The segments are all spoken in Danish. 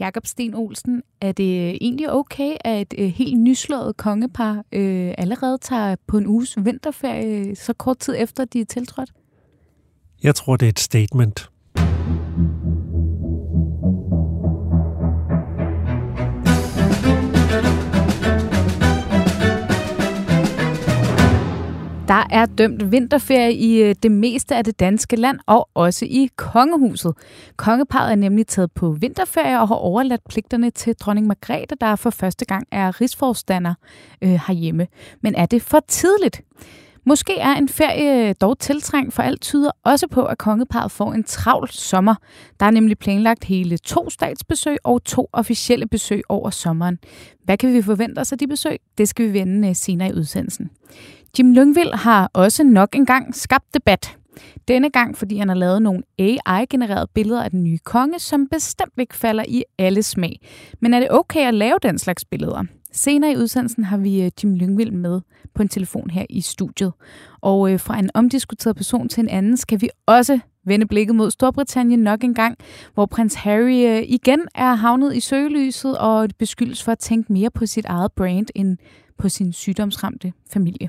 Jakob Sten Olsen, er det egentlig okay, at et helt nyslået kongepar øh, allerede tager på en uges vinterferie så kort tid efter, de er tiltrådt? Jeg tror, det er et statement. Der er dømt vinterferie i øh, det meste af det danske land, og også i kongehuset. Kongeparet er nemlig taget på vinterferie og har overladt pligterne til dronning Margrethe, der for første gang er rigsforstander øh, herhjemme. Men er det for tidligt? Måske er en ferie dog tiltrængt, for alt tyder også på, at kongeparet får en travl sommer. Der er nemlig planlagt hele to statsbesøg og to officielle besøg over sommeren. Hvad kan vi forvente os af de besøg? Det skal vi vende øh, senere i udsendelsen. Jim Lyngvild har også nok engang skabt debat. Denne gang, fordi han har lavet nogle AI-genererede billeder af den nye konge, som bestemt ikke falder i alle smag. Men er det okay at lave den slags billeder? Senere i udsendelsen har vi øh, Jim Lyngvild med på en telefon her i studiet. Og øh, fra en omdiskuteret person til en anden skal vi også vende blikket mod Storbritannien nok en gang, hvor prins Harry øh, igen er havnet i søgelyset og beskyldes for at tænke mere på sit eget brand end på sin sygdomsramte familie.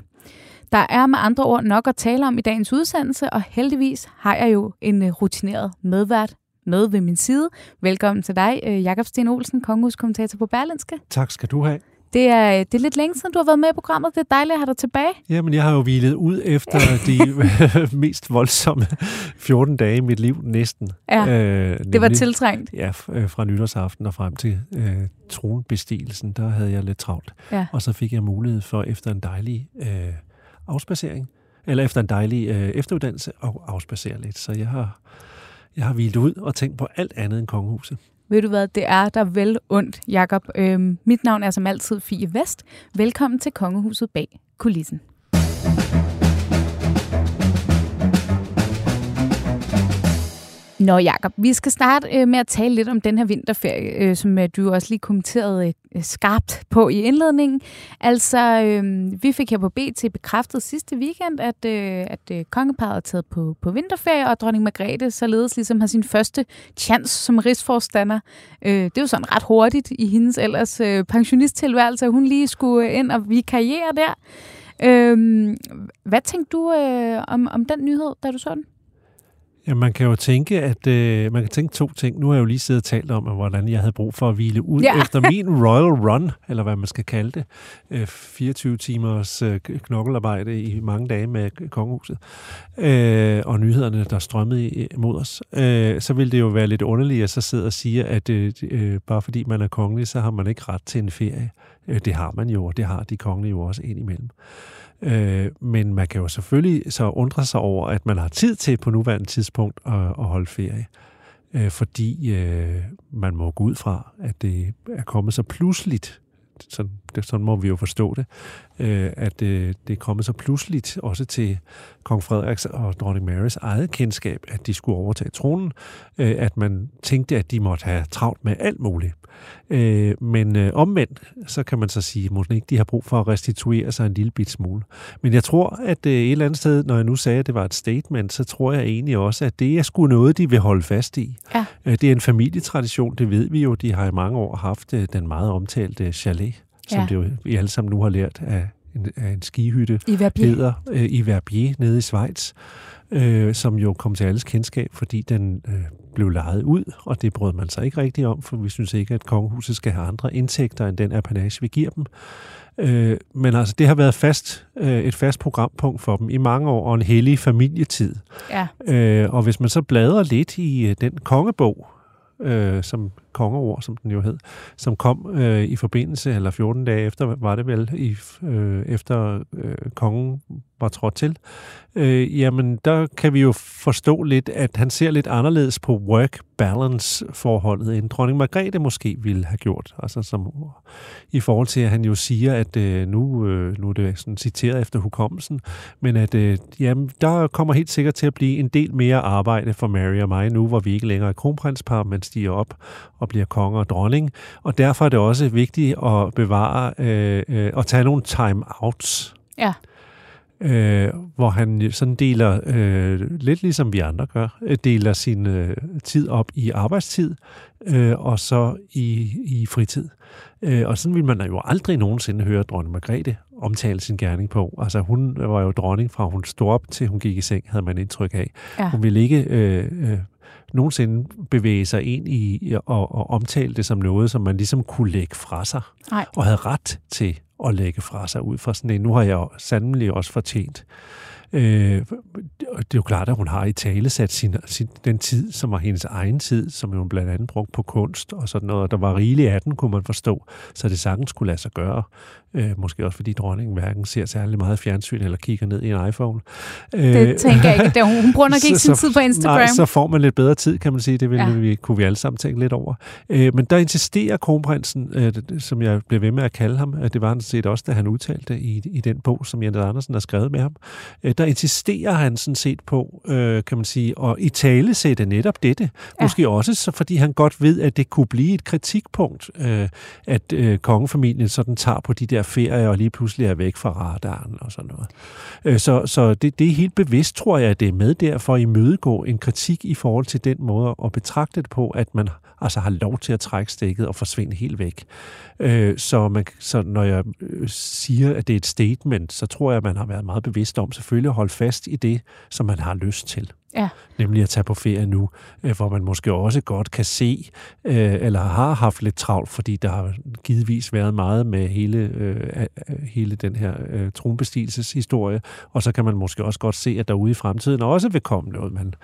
Der er med andre ord nok at tale om i dagens udsendelse, og heldigvis har jeg jo en øh, rutineret medvært med ved min side. Velkommen til dig, øh, Jakob Sten Olsen, kongehuskommentator på Berlinske. Tak skal du have. Det er, øh, det er lidt længe siden, du har været med i programmet. Det er dejligt at have dig tilbage. Jamen, jeg har jo hvilet ud efter de mest voldsomme 14 dage i mit liv, næsten. Ja, øh, det var tiltrængt. Ja, fra nytårsaften og frem til øh, tronbestigelsen, der havde jeg lidt travlt. Ja. Og så fik jeg mulighed for efter en dejlig øh, afspacering, eller efter en dejlig øh, efteruddannelse, og afspacere lidt. Så jeg har, jeg har hvilet ud og tænkt på alt andet end kongehuset. Ved du hvad, det er der vel ondt, Jakob. Øhm, mit navn er som altid Fie Vest. Velkommen til Kongehuset bag kulissen. Nå Jacob, vi skal starte øh, med at tale lidt om den her vinterferie, øh, som øh, du også lige kommenterede øh, skarpt på i indledningen. Altså, øh, vi fik her på BT bekræftet sidste weekend, at, øh, at øh, kongeparet er taget på, på vinterferie, og dronning Margrethe således ligesom har sin første chance som rigsforstander. Øh, det er jo sådan ret hurtigt i hendes ellers øh, pensionisttilværelse, at hun lige skulle øh, ind og vikariere der. Øh, hvad tænkte du øh, om, om den nyhed, da du så den? Ja, man kan jo tænke, at øh, man kan tænke to ting. Nu har jeg jo lige siddet og talt om, hvordan jeg havde brug for at hvile ud ja. efter min Royal Run, eller hvad man skal kalde det. Øh, 24 timers øh, knokkelarbejde i mange dage med kongehuset. Øh, og nyhederne, der strømmede mod os. Øh, så ville det jo være lidt underligt, at så sidder og siger, at øh, øh, bare fordi man er kongelig, så har man ikke ret til en ferie. Øh, det har man jo, og det har de kongelige jo også indimellem. Øh, men man kan jo selvfølgelig så undre sig over, at man har tid til på nuværende tidspunkt at, at holde ferie. Øh, fordi øh, man må gå ud fra, at det er kommet så pludseligt, sådan, det, sådan må vi jo forstå det, øh, at øh, det er kommet så pludseligt også til kong Frederiks og dronning Marys eget kendskab, at de skulle overtage tronen, øh, at man tænkte, at de måtte have travlt med alt muligt. Øh, men øh, omvendt, så kan man så sige, at ikke de har brug for at restituere sig en lille bit smule. Men jeg tror, at øh, et eller andet sted, når jeg nu sagde, at det var et statement, så tror jeg egentlig også, at det er sgu noget, de vil holde fast i. Ja. Øh, det er en familietradition, det ved vi jo. De har i mange år haft øh, den meget omtalte chalet, som ja. det jo, vi alle sammen nu har lært af en, af en skihytte, I Verbier. hedder øh, i Verbier nede i Schweiz, øh, som jo kom til alles kendskab, fordi den øh, blev lejet ud, og det brød man sig ikke rigtig om, for vi synes ikke, at kongehuset skal have andre indtægter end den apanage, vi giver dem. Øh, men altså, det har været fast, øh, et fast programpunkt for dem i mange år, og en hellig familietid. Ja. Øh, og hvis man så bladrer lidt i øh, den kongebog, øh, som kongeord, som den jo hed, som kom øh, i forbindelse, eller 14 dage efter, var det vel, i, øh, efter øh, kongen var trådt til, øh, jamen der kan vi jo forstå lidt, at han ser lidt anderledes på work-balance-forholdet, end dronning Margrethe måske ville have gjort. Altså som, i forhold til, at han jo siger, at øh, nu, øh, nu er det sådan citeret efter hukommelsen, men at øh, jamen, der kommer helt sikkert til at blive en del mere arbejde for Mary og mig nu, hvor vi ikke længere er kronprinspar, men stiger op og bliver konge og dronning. Og derfor er det også vigtigt at bevare øh, øh, og tage nogle time-outs. Ja øh, hvor han sådan deler, øh, lidt ligesom vi andre gør, øh, deler sin øh, tid op i arbejdstid øh, og så i, i fritid. Øh, og sådan vil man jo aldrig nogensinde høre dronning Margrethe omtale sin gerning på. Altså hun var jo dronning fra hun stod op til hun gik i seng, havde man indtryk af. Ja. Hun ville ikke øh, øh, nogensinde bevæge sig ind i og, og omtale det som noget, som man ligesom kunne lægge fra sig. Nej. Og havde ret til at lægge fra sig ud fra sådan en, nu har jeg sandelig også fortjent. Øh, det er jo klart, at hun har i tale sat sin, sin, den tid, som var hendes egen tid, som hun blandt andet brugt på kunst og sådan noget. Der var rigeligt af den, kunne man forstå, så det sagtens skulle lade sig gøre. Øh, måske også fordi dronningen hverken ser særlig meget fjernsyn eller kigger ned i en iPhone. Det øh, tænker jeg ikke. Hun bruger nok ikke sin tid på Instagram. Nej, så får man lidt bedre tid, kan man sige. Det ville ja. vi, kunne vi alle sammen tænke lidt over. Øh, men der insisterer kronprinsen, øh, som jeg blev ved med at kalde ham, det var han set også, da han udtalte i, i den bog, som Jens Andersen har skrevet med ham, øh, der insisterer han sådan set på, øh, kan man sige, at i tale sætte netop dette. Ja. Måske også, så fordi han godt ved, at det kunne blive et kritikpunkt, øh, at øh, kongefamilien sådan tager på de der ferie og lige pludselig er væk fra radaren og sådan noget. Øh, så så det, det er helt bevidst, tror jeg, at det er med der for at imødegå en kritik i forhold til den måde at betragte det på, at man altså har lov til at trække stikket og forsvinde helt væk. Øh, så, man, så når jeg øh, siger, at det er et statement, så tror jeg, at man har været meget bevidst om selvfølgelig at holde fast i det, som man har lyst til. Ja. Nemlig at tage på ferie nu, øh, hvor man måske også godt kan se, øh, eller har haft lidt travlt, fordi der har givetvis været meget med hele, hele den her tronbestigelseshistorie, og så kan man måske også godt se, at der ude i fremtiden også vil komme noget, man,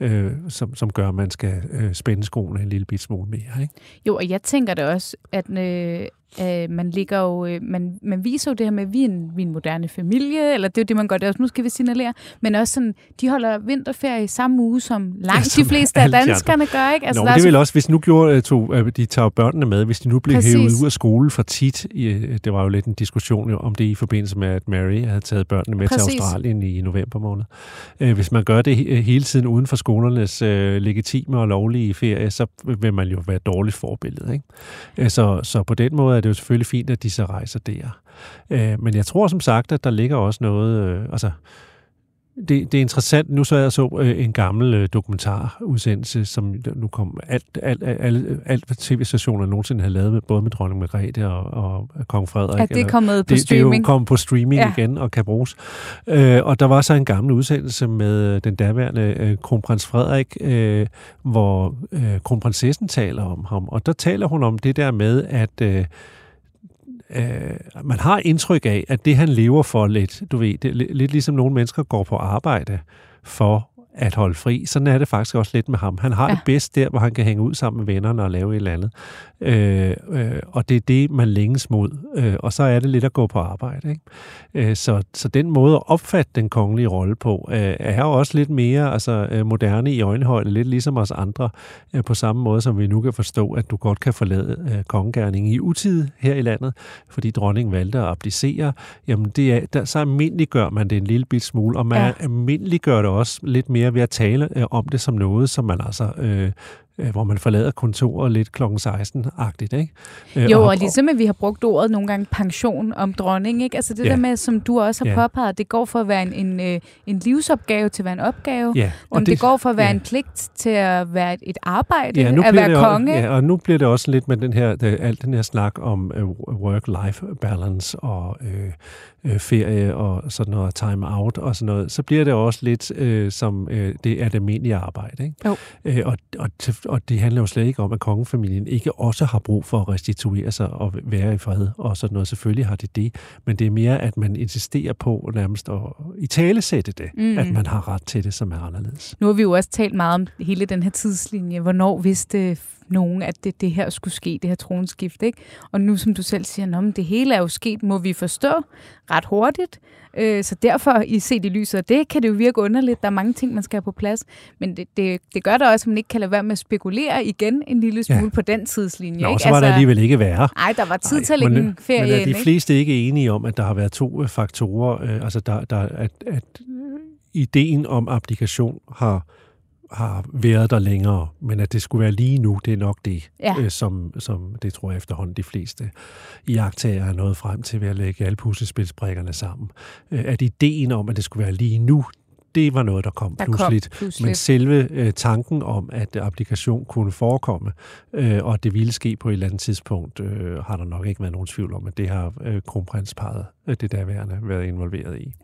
øh, som, som gør, at man skal øh, spænde skoene en lille bit smule mere. Ikke? Jo, og jeg tænker det også, at, øh, Øh, man, ligger jo, øh, man, man viser jo det her med, at vi er en, vi er en moderne familie, eller det er jo det, man gør det også, nu skal vi signalere, men også sådan, de holder vinterferie i samme uge, som langt ja, de fleste af danskerne de gør, ikke? Altså, Nå, det er vel også, hvis nu gjorde, øh, to, øh, de tager børnene med, hvis de nu blev Præcis. hævet ud af skole for tit, det var jo lidt en diskussion om det i forbindelse med, at Mary havde taget børnene med Præcis. til Australien i november måned. Hvis man gør det hele tiden uden for skolernes legitime og lovlige ferie, så vil man jo være dårligt forbillede, ikke? Så, så på den måde er det jo selvfølgelig fint, at de så rejser der. Øh, men jeg tror som sagt, at der ligger også noget... Øh, altså, det, det er interessant. Nu så jeg så øh, en gammel øh, dokumentarudsendelse, som nu kom alt, alt, alt, alt, alt tv-stationer nogensinde har lavet, med, både med dronning Margrethe og, og kong Frederik. Ja, det er kommet på det, streaming. Det er jo kommet på streaming ja. igen og kan bruges. Øh, og der var så en gammel udsendelse med den daværende øh, kronprins Frederik, øh, hvor øh, kronprinsessen taler om ham. Og der taler hun om det der med, at... Øh, øh, man har indtryk af, at det han lever for lidt, du ved, det, lidt ligesom nogle mennesker går på arbejde for at holde fri. Sådan er det faktisk også lidt med ham. Han har ja. det bedst der, hvor han kan hænge ud sammen med vennerne og lave et eller andet. Øh, øh, og det er det, man længes mod. Øh, og så er det lidt at gå på arbejde. Ikke? Øh, så, så den måde at opfatte den kongelige rolle på, øh, er jo også lidt mere altså, øh, moderne i øjenhøjde, lidt ligesom os andre, øh, på samme måde som vi nu kan forstå, at du godt kan forlade øh, kongegærningen i utid her i landet, fordi dronningen valgte at abdicere. Jamen, det er, der, så almindeliggør man det en lille bit smule, og man ja. almindeliggør det også lidt mere ved at tale øh, om det som noget, som man altså øh, hvor man forlader kontoret lidt kl. 16-agtigt. Ikke? Øh, jo, og, og ligesom at vi har brugt ordet nogle gange pension om dronning. Ikke? Altså det ja. der med, som du også har ja. påpeget, det går for at være en, en, øh, en livsopgave til at være en opgave. Ja. Og det, det går for at være ja. en pligt til at være et, arbejde, ja, nu at være konge. Også, ja, og nu bliver det også lidt med den her, det, alt den her snak om uh, work-life balance og uh, uh, ferie og sådan noget, time out og sådan noget. Så bliver det også lidt uh, som uh, det er det almindelige arbejde. Ikke? Jo. Uh, og, og og det handler jo slet ikke om, at kongefamilien ikke også har brug for at restituere sig og være i fred og sådan noget. Selvfølgelig har det det, men det er mere, at man insisterer på nærmest at i tale sætte det, mm. at man har ret til det, som er anderledes. Nu har vi jo også talt meget om hele den her tidslinje. Hvornår vidste nogen, at det, det her skulle ske, det her tronskift. Ikke? Og nu, som du selv siger, men det hele er jo sket, må vi forstå ret hurtigt. Øh, så derfor, i set i lyset af det, kan det jo virke underligt. Der er mange ting, man skal have på plads. Men det, det, det gør da også, at man ikke kan lade være med at spekulere igen en lille smule ja. på den tidslinje. Nå, ikke? så var altså, der alligevel ikke værre. Nej, der var tid til at lægge en ferie Men er de ind, fleste ikke enige om, at der har været to øh, faktorer? Øh, altså, der, der, at, at ideen om abdikation har har været der længere, men at det skulle være lige nu, det er nok det, Ja. øh, som, som det tror jeg efterhånden de fleste iagtager er nået frem til ved at lægge alle puslespilsbrikkerne sammen. Øh, at ideen om, at det skulle være lige nu, det var noget, der kom Der kom pludseligt. pludseligt. Men selve øh, tanken om, at applikation kunne forekomme, øh, og at det ville ske på et eller andet tidspunkt, øh, har der nok ikke været nogen tvivl om, at det har øh, kronprinsparet, øh, det derværende, været involveret i.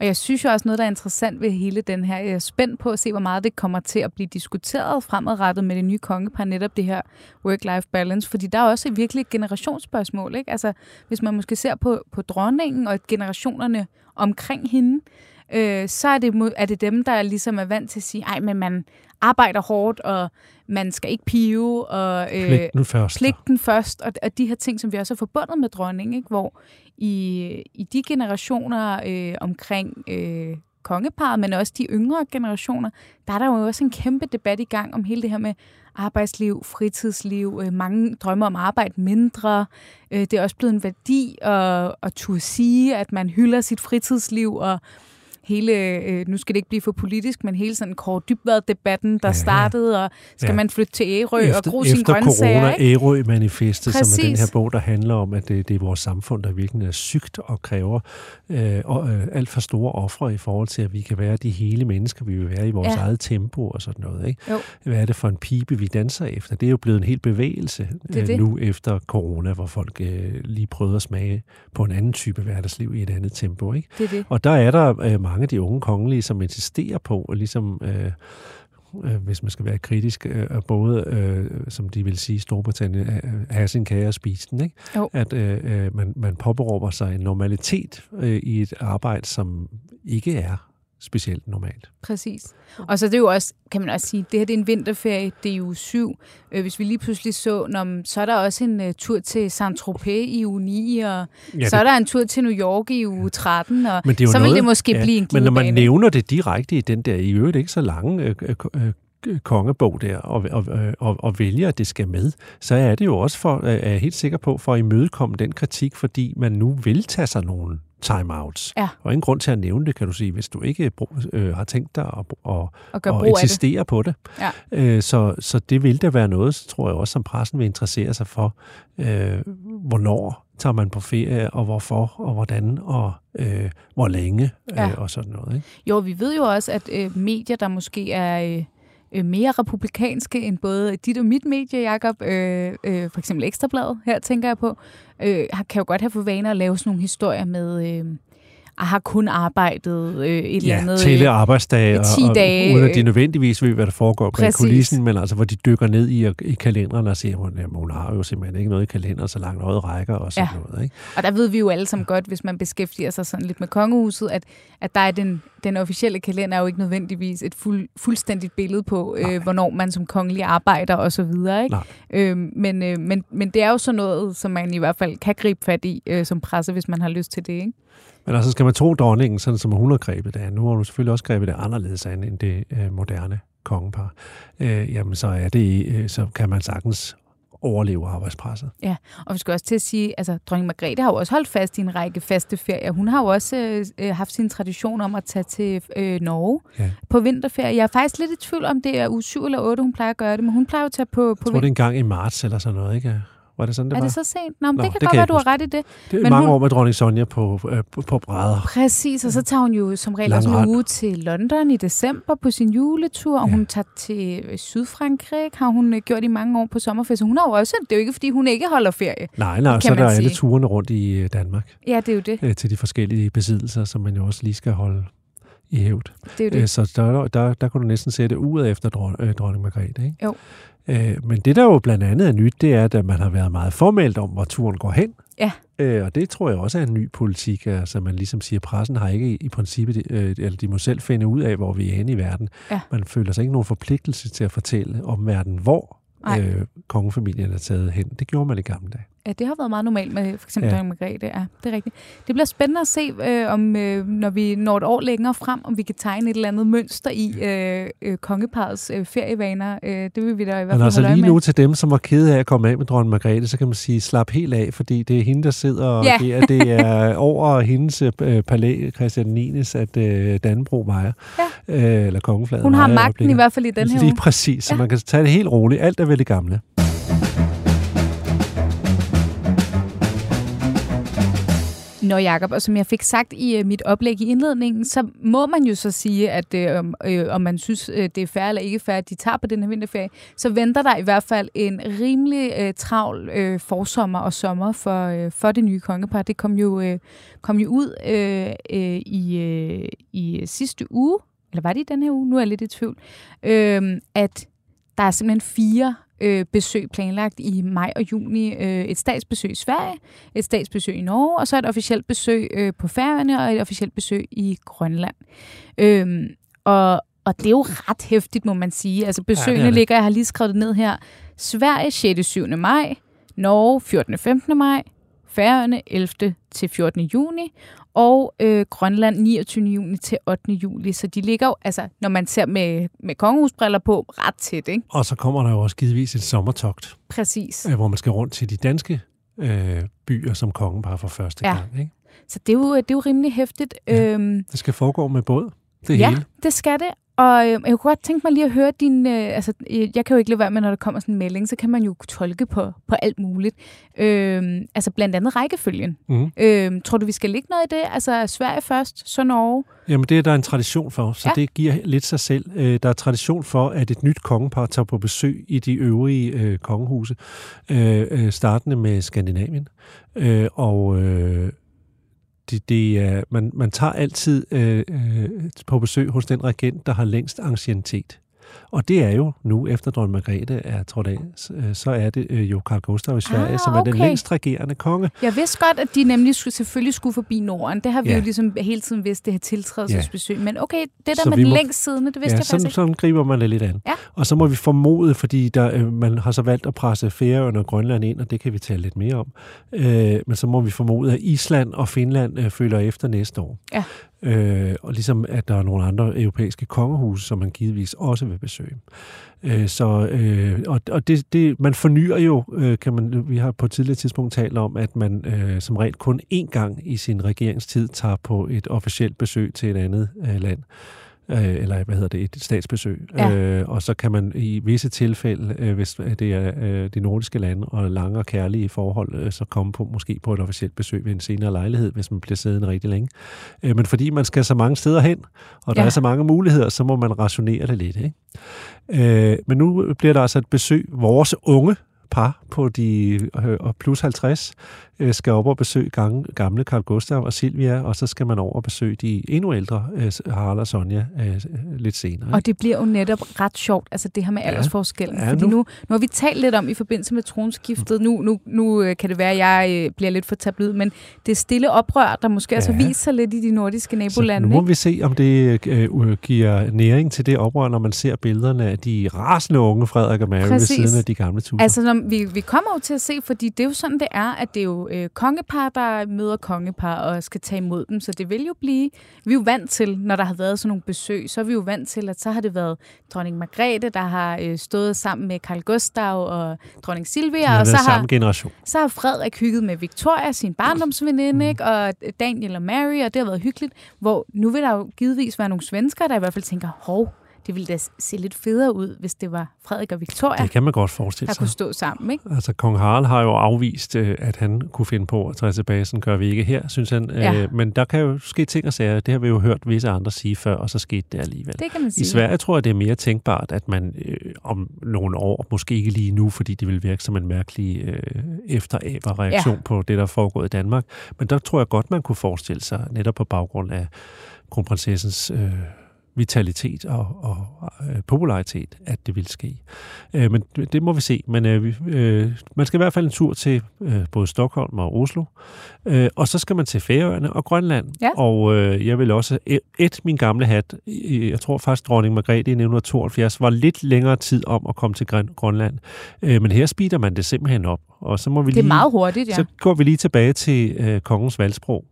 Og jeg synes jo også noget, der er interessant ved hele den her. Jeg er spændt på at se, hvor meget det kommer til at blive diskuteret fremadrettet med det nye kongepar, netop det her work-life balance, fordi der er også virkelig et generationsspørgsmål. Ikke? Altså, hvis man måske ser på, på dronningen og generationerne omkring hende, øh, så er det, er det dem, der ligesom er vant til at sige, ej, men man arbejder hårdt, og man skal ikke pive, og øh, Pligten først. pligten først, og, og de her ting, som vi også har forbundet med dronningen, ikke? hvor i, i de generationer øh, omkring øh, kongeparet, men også de yngre generationer, der er der jo også en kæmpe debat i gang om hele det her med arbejdsliv, fritidsliv, øh, mange drømmer om arbejde mindre. Øh, det er også blevet en værdi at, at turde sige, at man hylder sit fritidsliv, og hele, øh, nu skal det ikke blive for politisk, men hele sådan Kåre Dybvad-debatten, der Ja. startede, og skal Ja. man flytte til Ærø og efter, gro sine efter grøntsager, ikke? Ærø-manifestet, som er den her bog, der handler om, at det, det er vores samfund, der virkelig er sygt og kræver øh, og, øh, alt for store ofre i forhold til, at vi kan være de hele mennesker, vi vil være i vores ja. Eget tempo og sådan noget. Ikke? Jo. Hvad er det for en pipe, vi danser efter? Det er jo blevet en hel bevægelse Det øh, det. nu efter corona, hvor folk øh, lige prøvede at smage på en anden type hverdagsliv i et andet tempo. Ikke? Det det. Og der er der øh, mange af de unge kongelige, som insisterer på, og ligesom, øh, øh, hvis man skal være kritisk, øh, at både, øh, som de vil sige, Storbritannien, øh, have sin kage og spise den. Ikke? Jo. At øh, øh, man, man påberåber sig en normalitet øh, i et arbejde, som ikke er specielt normalt. Præcis. Og så er det jo også, kan man også sige, det her det er en vinterferie, det er uge 7. Øh, hvis vi lige pludselig så, når, så er der også en uh, tur til Saint-Tropez i uge 9, og Ja, ja, så er der en tur til New York i uge 13, og Men det er jo så noget, vil det måske ja, blive en Men når man glidebane. nævner det direkte i den der, i øvrigt ikke så lange øh, øh, kongebog der, og, og, og, og vælger, at det skal med, så er det jo også for, er jeg helt sikker på, for at imødekomme den kritik, fordi man nu vil tage sig nogle timeouts. Ja. Og ingen grund til at nævne det, kan du sige, hvis du ikke øh, har tænkt dig at, og gør at af det. insistere på det. Ja. Øh, så, så det vil da være noget, tror jeg også, som pressen vil interessere sig for. Øh, hvornår tager man på ferie, og hvorfor, og hvordan, og øh, hvor længe, øh, Ja. og sådan noget. Ikke? Jo, vi ved jo også, at øh, medier, der måske er øh, øh, mere republikanske end både dit og mit medie, Jacob, øh, øh, for eksempel Ekstrabladet, her tænker jeg på, øh, kan jo godt have for vane at lave sådan nogle historier med... Øh, har kun arbejdet øh, et eller Ja, andet... tælle øh, arbejdsdage, 10 og, og, dage, uden at de øh, nødvendigvis ved, hvad der foregår bag kulissen, men altså, hvor de dykker ned i, i kalenderen og siger, at hun har jo simpelthen ikke noget i kalenderen, så langt øjet rækker, og sådan Ja. noget. Ikke? Og der ved vi jo alle sammen godt, hvis man beskæftiger sig sådan lidt med kongehuset, at, at der er den, den officielle kalender er jo ikke nødvendigvis et fuld, fuldstændigt billede på, øh, hvornår man som kongelig arbejder og så videre. Ikke? Nej. Øhm, men, øh, men, men det er jo sådan noget, som man i hvert fald kan gribe fat i øh, som presse, hvis man har lyst til det. Ikke? Men altså, skal man tro dronningen, sådan som hun har grebet det an, nu har hun selvfølgelig også grebet det anderledes an end det øh, moderne kongepar, øh, jamen så er det, øh, så kan man sagtens overleve arbejdspresset. Og vi skal også til at sige, altså dronning Margrethe har jo også holdt fast i en række faste ferier. Hun har jo også øh, øh, haft sin tradition om at tage til øh, Norge Ja. på vinterferie. Jeg er faktisk lidt i tvivl om, det er uge 7 eller 8, hun plejer at gøre det, men hun plejer jo at tage på, på Jeg tror, det er en gang i marts eller sådan noget, ikke? Var det sådan, det Er var? det så sent? Nå, men Nå, det kan det godt kan være, du har ret i det. det er men mange hun- år med dronning Sonja på, øh, på, på brædder. Præcis, og så tager hun jo som regel også en uge til London i december på sin juletur, og Ja. hun tager til øh, Sydfrankrig, har hun øh, gjort i mange år på sommerferie. Så hun har jo også, det er jo ikke, fordi hun ikke holder ferie. Nej, nej, så er der alle sige. turene rundt i øh, Danmark Ja, det er jo det. øh, til de forskellige besiddelser, som man jo også lige skal holde i hævd. det, er jo det. Så der, der, der kunne du næsten sætte uret efter dron, øh, dronning Margrethe, ikke? Jo. Øh, men det, der jo blandt andet er nyt, det er, at man har været meget formelt om, hvor turen går hen. Ja. Øh, og det tror jeg også er en ny politik, altså man ligesom siger, pressen har ikke i, princippet, øh, eller de må selv finde ud af, hvor vi er henne i verden. Ja. Man føler sig ikke nogen forpligtelse til at fortælle om verden, hvor Nej. øh, kongefamilien er taget hen. Det gjorde man i gamle dage. Ja, det har været meget normalt med for eksempel ja. dronning Margrethe. Ja, det er rigtigt. Det bliver spændende at se, øh, om øh, når vi når et år længere frem, om vi kan tegne et eller andet mønster i øh, øh, kongeparets øh, ferievaner. Øh, det vil vi da i hvert fald Men altså lige nu med. til dem, som var kede af at komme af med dronning Margrethe, så kan man sige, slap helt af, fordi det er hende, der sidder og ja. det, er, det er over hendes øh, palæ, Christian 9. at øh, Dannebro vejer. Ja. Øh, eller kongefladen Hun har magten i hvert fald i den her Lige præcis, så ja. man kan tage det helt roligt. Alt er ved det gamle. Nå Jacob, og som jeg fik sagt i øh, mit oplæg i indledningen, så må man jo så sige, at øh, om øh, man synes, øh, det er fair eller ikke fair, at de tager på den her vinterferie, så venter der i hvert fald en rimelig øh, travl øh, forsommer og sommer for, øh, for det nye kongepar. Det kom jo, øh, kom jo ud øh, øh, i, øh, i sidste uge, eller var det i den her uge? Nu er jeg lidt i tvivl. øh, at der er simpelthen fire øh, besøg planlagt i maj og juni. Øh, et statsbesøg i Sverige, et statsbesøg i Norge, og så et officielt besøg øh, på Færøerne og et officielt besøg i Grønland. Øh, og, og det er jo ret hæftigt, må man sige. Altså besøgene ja, det det. ligger, jeg har lige skrevet det ned her, Sverige 6. 7. maj, Norge 14. 15. maj, Færøerne 11. til 14. juni, og øh, Grønland 29. juni til 8. juli. Så de ligger jo, altså, når man ser med, med kongehusbriller på, ret tæt. Ikke? Og så kommer der jo også givetvis et sommertogt. Præcis. Øh, hvor man skal rundt til de danske øh, byer som kongen bare for første ja. gang. Ikke? Så det er, jo, det er jo rimelig hæftigt. Ja, øhm, det skal foregå med båd. Det ja, hele. det skal det. Og øh, jeg kunne godt tænke mig lige at høre din... Øh, altså, jeg kan jo ikke lade være med, når der kommer sådan en melding, så kan man jo tolke på, på alt muligt. Øh, altså blandt andet rækkefølgen. Mm. Øh, tror du, vi skal ligge noget i det? Altså Sverige først, så Norge? Jamen det er der en tradition for, så ja. det giver lidt sig selv. Øh, der er tradition for, at et nyt kongepar tager på besøg i de øvrige øh, kongehuse, øh, øh, startende med Skandinavien. Øh, og... Øh, det, det er, øh, man, man tager altid øh, øh, på besøg hos den regent, der har længst anciennitet. Og det er jo nu, efter dronning Margrethe er trådt af, så er det øh, jo Carl Gustav i Sverige, ah, som er den længst regerende konge. Jeg vidste godt, at de nemlig skulle, selvfølgelig skulle forbi Norden. Det har vi ja. jo ligesom hele tiden vidst, det her tiltrædelsesbesøg. Ja. Men okay, det der så med den må, længst siddende, det vidste ja, jeg sådan, faktisk sådan griber man det lidt an. Ja. Og så må vi formode, fordi der, øh, man har så valgt at presse Færøerne og Grønland ind, og det kan vi tale lidt mere om. Øh, men så må vi formode, at Island og Finland øh, følger efter næste år. Ja. Øh, og ligesom at der er nogle andre europæiske kongehuse, som man givetvis også vil besøge. Øh, så, øh, og og det, det, man fornyer jo, øh, kan man, vi har på et tidligere tidspunkt talt om, at man øh, som regel kun én gang i sin regeringstid tager på et officielt besøg til et andet øh, land øh, eller hvad hedder det, et statsbesøg. Ja. Øh, og så kan man i visse tilfælde, øh, hvis det er øh, de nordiske lande og lange og kærlige forhold, øh, så komme på måske på et officielt besøg ved en senere lejlighed, hvis man bliver siddende rigtig længe. Øh, men fordi man skal så mange steder hen, og der ja. er så mange muligheder, så må man rationere det lidt. Ikke? Øh, men nu bliver der altså et besøg. Vores unge par på de øh, plus 50 øh, skal op og besøge gamle, gamle Carl Gustav og Silvia, og så skal man over og besøge de endnu ældre øh, Harald og Sonja øh, lidt senere. Og det bliver jo netop ret sjovt, altså det her med aldersforskellen. Ja, fordi nu, nu, nu har vi talt lidt om i forbindelse med tronskiftet, nu, nu, nu øh, kan det være, at jeg øh, bliver lidt for tablet, men det stille oprør, der måske ja. altså viser sig lidt i de nordiske nabolande. Så nu må ikke? vi se, om det øh, giver næring til det oprør, når man ser billederne af de rasende unge Frederik og Mary Præcis. ved siden af de gamle ture. Altså når vi, vi kommer jo til at se, fordi det er jo sådan, det er, at det er jo øh, kongepar, der møder kongepar og skal tage imod dem. Så det vil jo blive... Vi er jo vant til, når der har været sådan nogle besøg, så er vi jo vant til, at så har det været dronning Margrethe, der har øh, stået sammen med Carl Gustav og dronning Silvia. Og så har, generation. så har Frederik hygget med Victoria, sin barndomsveninde, mm. ikke? og Daniel og Mary, og det har været hyggeligt. Hvor nu vil der jo givetvis være nogle svensker, der i hvert fald tænker, hov, det ville da se lidt federe ud, hvis det var Frederik og Victoria, det kan man godt forestille sig. der kunne stå sammen. Ikke? Altså, kong Harald har jo afvist, øh, at han kunne finde på at træde tilbage. Sådan gør vi ikke her, synes han. Ja. Øh, men der kan jo ske ting og sager. Det har vi jo hørt visse andre sige før, og så skete det alligevel. Det kan man sige. I Sverige tror jeg, det er mere tænkbart, at man øh, om nogle år, måske ikke lige nu, fordi det vil virke som en mærkelig øh, reaktion ja. på det, der foregår i Danmark. Men der tror jeg godt, man kunne forestille sig, netop på baggrund af kronprinsessens... Øh, vitalitet og, og øh, popularitet, at det vil ske. Øh, men det må vi se. Men øh, øh, man skal i hvert fald en tur til øh, både Stockholm og Oslo, øh, og så skal man til Færøerne og Grønland. Ja. Og øh, jeg vil også et min gamle hat, jeg tror faktisk dronning Margrethe i 1972 var lidt længere tid om at komme til Grønland. Øh, men her speeder man det simpelthen op. Og så må vi det er lige, meget hurtigt, ja. Så går vi lige tilbage til øh, kongens valgsprog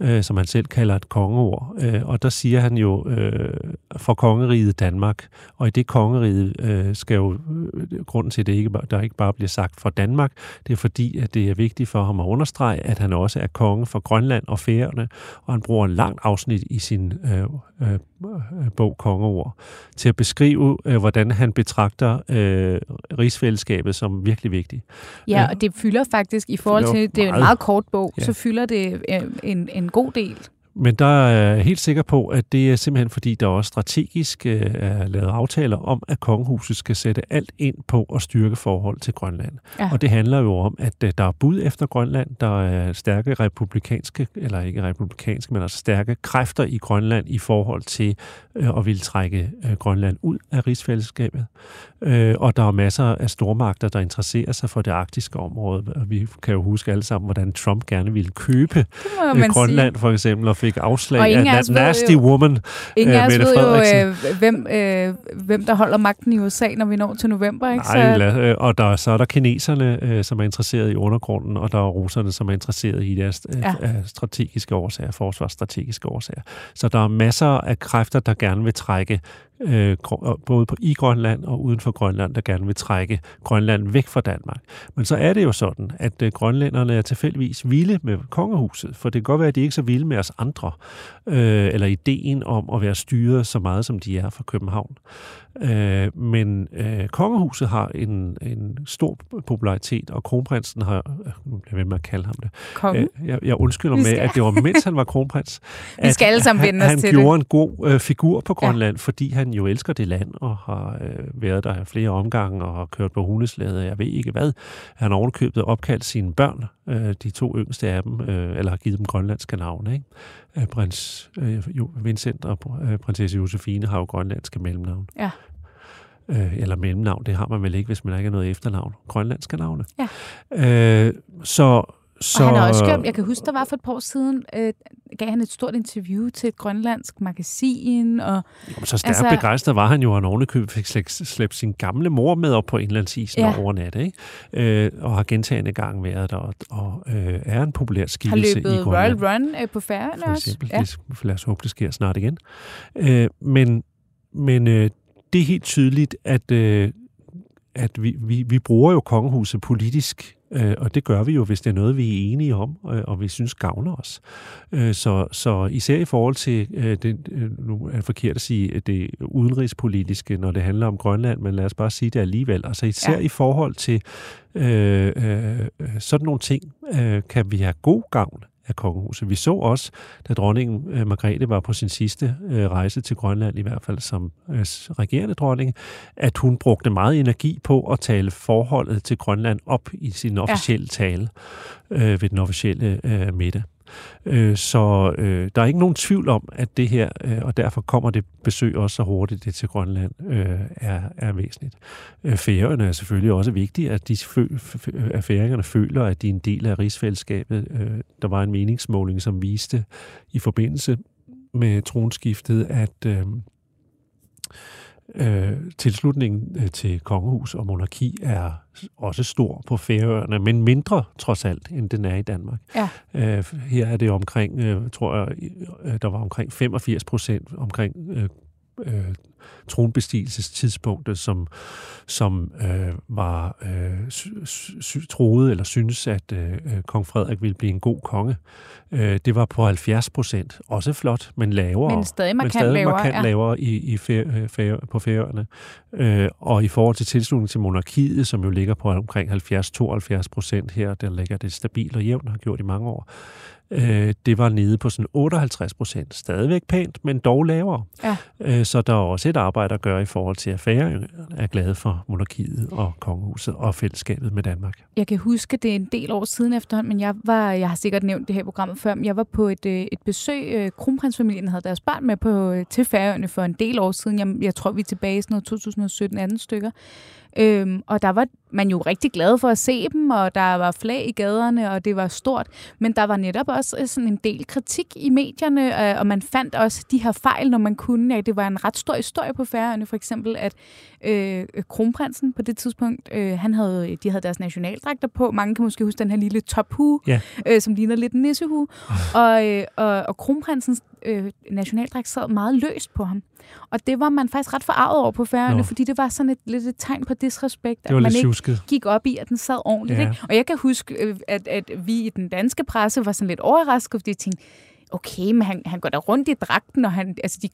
øh, som han selv kalder et kongeord. Øh, og der siger han jo øh, for kongeriget Danmark. Og i det kongeriget øh, skal jo, øh, grunden til, at det ikke, der ikke bare bliver sagt for Danmark, det er fordi, at det er vigtigt for ham at understrege, at han også er konge for Grønland og Færøerne, og han bruger en lang afsnit i sin øh, øh, bog Kongeord til at beskrive, øh, hvordan han betragter øh, rigsfællesskabet som virkelig vigtigt. Ja, og det fylder faktisk, i forhold til, det er en meget kort bog, ja. så fylder det øh, en, en god del. Men der er jeg helt sikker på, at det er simpelthen fordi, der også strategisk øh, er lavet aftaler om, at kongehuset skal sætte alt ind på at styrke forhold til Grønland. Ja. Og det handler jo om, at øh, der er bud efter Grønland, der er stærke republikanske, eller ikke republikanske, men altså stærke kræfter i Grønland i forhold til øh, at ville trække Grønland ud af rigsfællesskabet. Og der er masser af stormagter, der interesserer sig for det arktiske område. Vi kan jo huske alle sammen, hvordan Trump gerne ville købe Grønland sige. for eksempel, og fik afslag og af Nasty Nasty jo, Woman. Ingen af os ved jo, øh, hvem, øh, hvem der holder magten i USA, når vi når til november. Ikke? Nej, så... Øh, og der, så er der kineserne, øh, som er interesseret i undergrunden, og der er russerne, som er interesseret i deres øh, ja. strategiske årsager, forsvarsstrategiske årsager. Så der er masser af kræfter, der gerne vil trække øh, både på i Grønland og uden for Grønland, der gerne vil trække Grønland væk fra Danmark. Men så er det jo sådan, at øh, grønlænderne er tilfældigvis vilde med kongehuset, for det kan godt være, at de ikke er så vilde med os andre, øh, eller ideen om at være styret så meget, som de er fra København. Øh, men øh, kongehuset har en, en stor popularitet, og kronprinsen har, øh, nu bliver jeg ved med at kalde ham det, Kongen? Øh, jeg, jeg undskylder med, at det var mens han var kronprins, Vi skal alle sammen os han til gjorde det. en god øh, figur på Grønland, ja. fordi han jo elsker det land, og har øh, været der flere omgange, og har kørt på hundeslæde, jeg ved ikke hvad. Han har ovenkøbet opkaldt sine børn, øh, de to yngste af dem, øh, eller har givet dem grønlandske navne, ikke? Prins øh, Vincent og øh, prinsesse Josefine har jo grønlandske mellemnavn. Ja øh, eller mellemnavn, det har man vel ikke, hvis man ikke har noget efternavn. Grønlandske navne. Ja. Øh, så, så, og han har også gjort, jeg kan huske, der var for et par år siden, øh, gav han et stort interview til et grønlandsk magasin. Og, jo, så stærkt altså, begejstret var han jo, at han ovenikøbet fik slæbt sin gamle mor med op på indlandsisen ja. overnat, ikke? Øh, og har gentagende gang været der, og, og øh, er en populær skikkelse i Grønland. Har løbet Royal Run øh, på færgen også. For eksempel, ja. det, lad os håbe, det sker snart igen. Øh, men men øh, det er helt tydeligt, at, øh, at vi, vi, vi bruger jo kongehuset politisk, øh, og det gør vi jo, hvis det er noget, vi er enige om, øh, og vi synes gavner os. Øh, så, så især i forhold til, øh, det, øh, nu er det forkert at sige, det udenrigspolitiske, når det handler om Grønland, men lad os bare sige det alligevel. Altså især ja. i forhold til øh, øh, sådan nogle ting, øh, kan vi have god gavn af kongehuset. Vi så også, da dronningen øh, Margrethe var på sin sidste øh, rejse til Grønland, i hvert fald som øh, regerende dronning, at hun brugte meget energi på at tale forholdet til Grønland op i sin officielle ja. tale øh, ved den officielle øh, middag. Øh, så øh, der er ikke nogen tvivl om, at det her, øh, og derfor kommer det besøg også så hurtigt det til Grønland, øh, er, er væsentligt. Øh, færøerne er selvfølgelig også vigtige, at, de fø, at færingerne føler, at de er en del af rigsfællesskabet. Øh, der var en meningsmåling, som viste i forbindelse med tronskiftet, at øh, Øh, tilslutningen øh, til kongehus og monarki er også stor på Færøerne, men mindre trods alt, end den er i Danmark. Ja. Øh, her er det omkring, øh, tror jeg, øh, der var omkring 85 procent omkring øh, øh, tronbestigelsestidspunktet, som, som øh, var øh, sy- troede eller synes, at øh, øh, kong Frederik ville blive en god konge. Øh, det var på 70 procent. Også flot, men lavere. Men stadig markant, men stadig lavere, markant ja. lavere i, i fær, øh, fær, på færøerne. Øh, og i forhold til tilslutning til monarkiet, som jo ligger på omkring 70-72 procent her, der ligger det stabilt og jævnt, har gjort i mange år, øh, det var nede på sådan 58 procent. Stadigvæk pænt, men dog lavere. Ja. Øh, så der er også et arbejde at gøre i forhold til, at færre er glade for monarkiet og kongehuset og fællesskabet med Danmark. Jeg kan huske, det er en del år siden efterhånden, men jeg var, jeg har sikkert nævnt det her programmet før, men jeg var på et, øh, et besøg. Øh, kronprinsfamilien havde deres barn med på, øh, til Færøerne for en del år siden. Jeg, jeg tror, vi er tilbage i sådan noget 2017 anden stykker. Øhm, og der var man jo rigtig glad for at se dem, og der var flag i gaderne, og det var stort. Men der var netop også øh, sådan en del kritik i medierne, øh, og man fandt også de her fejl, når man kunne. Ja, det var en ret stor historie på færøerne, for eksempel, at øh, kronprinsen på det tidspunkt, øh, han havde, de havde deres nationaldragter på. Mange kan måske huske den her lille tophue, ja. øh, som ligner lidt en nissehue. og, øh, og, og kronprinsens øh, nationaldragt sad meget løst på ham. Og det var man faktisk ret forarvet over på færøerne, fordi det var sådan et lidt et tegn på disrespekt, at man ikke husket. gik op i, at den sad ordentligt. Ja. Ikke? Og jeg kan huske, øh, at, at vi i den danske presse var sådan lidt overrasket, fordi jeg tænkte, okay, men han, han går da rundt i dragten, og han, altså, de,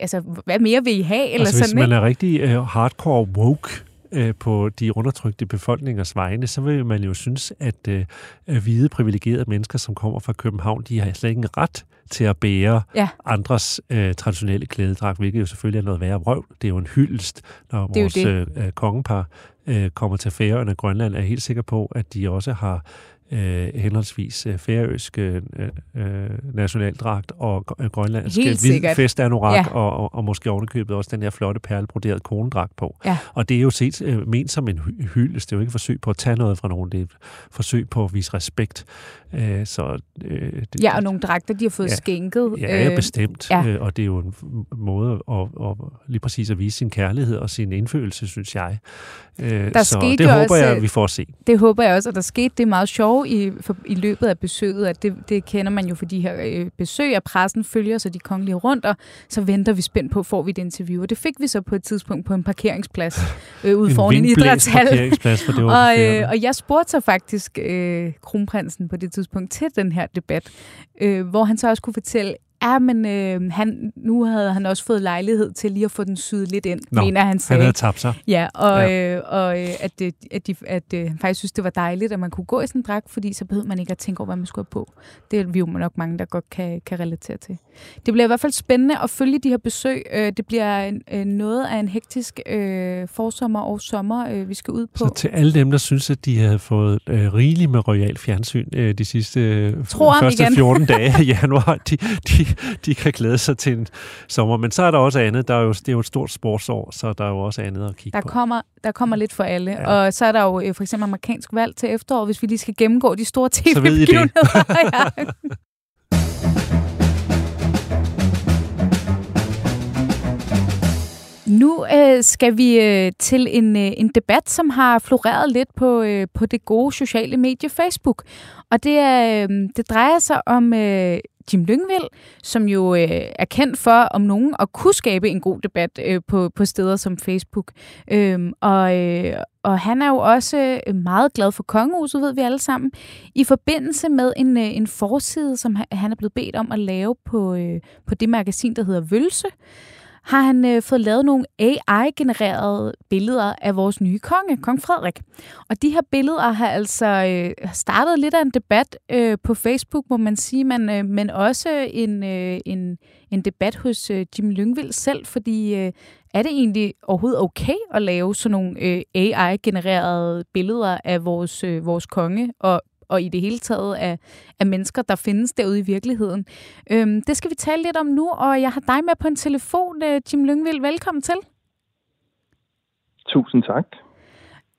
altså, hvad mere vil I have? Eller altså, sådan, hvis man ikke? er rigtig uh, hardcore woke, øh, på de undertrykte befolkningers vegne, så vil man jo synes, at øh, hvide privilegerede mennesker, som kommer fra København, de har slet ikke en ret til at bære ja. andres øh, traditionelle klædedragt, hvilket jo selvfølgelig er noget værre vrøv. Det er jo en hyldest, når vores det. Øh, kongepar øh, kommer til Færøerne og Grønland, er helt sikker på, at de også har øh, henholdsvis øh, færøsk øh, øh, nationaldragt og øh, grønlandsk festanorak, ja. og, og, og måske ovenikøbet også den her flotte perlebroderede konedragt på. Ja. Og det er jo set øh, ment som en hyldest. Det er jo ikke et forsøg på at tage noget fra nogen. Det er et forsøg på at vise respekt. Øh, så, øh, det, ja, og nogle dragter, de har fået ja, skænket. Ja, ja bestemt. Ja. Øh, og det er jo en måde at, at lige præcis at vise sin kærlighed og sin indfølelse, synes jeg. Øh, der så det håber også, jeg, vi får at se. Det håber jeg også, og der skete det meget sjove i, for, i løbet af besøget, at det, det kender man jo for de her øh, besøg, at pressen følger så de kongelige rundt, og så venter vi spændt på, får vi et interview. Og det fik vi så på et tidspunkt på en parkeringsplads øh, ude foran en idrætshal. parkeringsplas, for det var og, øh, og jeg spurgte så faktisk øh, kronprinsen på det tidspunkt til den her debat, øh, hvor han så også kunne fortælle, Ja, men øh, han, nu havde han også fået lejlighed til lige at få den syet lidt ind, Nå, mener han sagde. han havde tabt sig. Ja, og, ja. Øh, og øh, at, det, at, de, at øh, han faktisk synes, det var dejligt, at man kunne gå i sådan en dragt, fordi så behøvede man ikke at tænke over, hvad man skulle have på. Det er vi jo nok mange, der godt kan, kan relatere til. Det bliver i hvert fald spændende at følge de her besøg. Øh, det bliver øh, noget af en hektisk øh, forsommer og sommer, øh, vi skal ud på. Så til alle dem, der synes, at de havde fået øh, rigeligt med royal fjernsyn øh, de sidste øh, første igen. 14 dage i januar, de, de, de kan glæde sig til en sommer. Men så er der også andet. Der er jo, det er jo et stort sportsår, så der er jo også andet at kigge der på. Kommer, der kommer lidt for alle. Ja. Og så er der jo øh, for eksempel amerikansk valg til efterår, hvis vi lige skal gennemgå de store tv-begivenheder. Nu øh, skal vi øh, til en, øh, en debat, som har floreret lidt på, øh, på det gode sociale medie Facebook. Og det, er, øh, det drejer sig om øh, Jim Lyngvild, som jo øh, er kendt for om nogen at kunne skabe en god debat øh, på, på steder som Facebook. Øhm, og, øh, og han er jo også øh, meget glad for kongehuset, ved vi alle sammen, i forbindelse med en, øh, en forside, som han er blevet bedt om at lave på, øh, på det magasin, der hedder Vølse har han øh, fået lavet nogle AI-genererede billeder af vores nye konge, kong Frederik. Og de her billeder har altså øh, startet lidt af en debat øh, på Facebook, må man sige, men, øh, men også en, øh, en, en debat hos øh, Jim Lyngvild selv, fordi øh, er det egentlig overhovedet okay at lave sådan nogle øh, AI-genererede billeder af vores, øh, vores konge? Og og i det hele taget af, af mennesker, der findes derude i virkeligheden. Øhm, det skal vi tale lidt om nu, og jeg har dig med på en telefon, øh, Jim Lyngvild. Velkommen til. Tusind tak.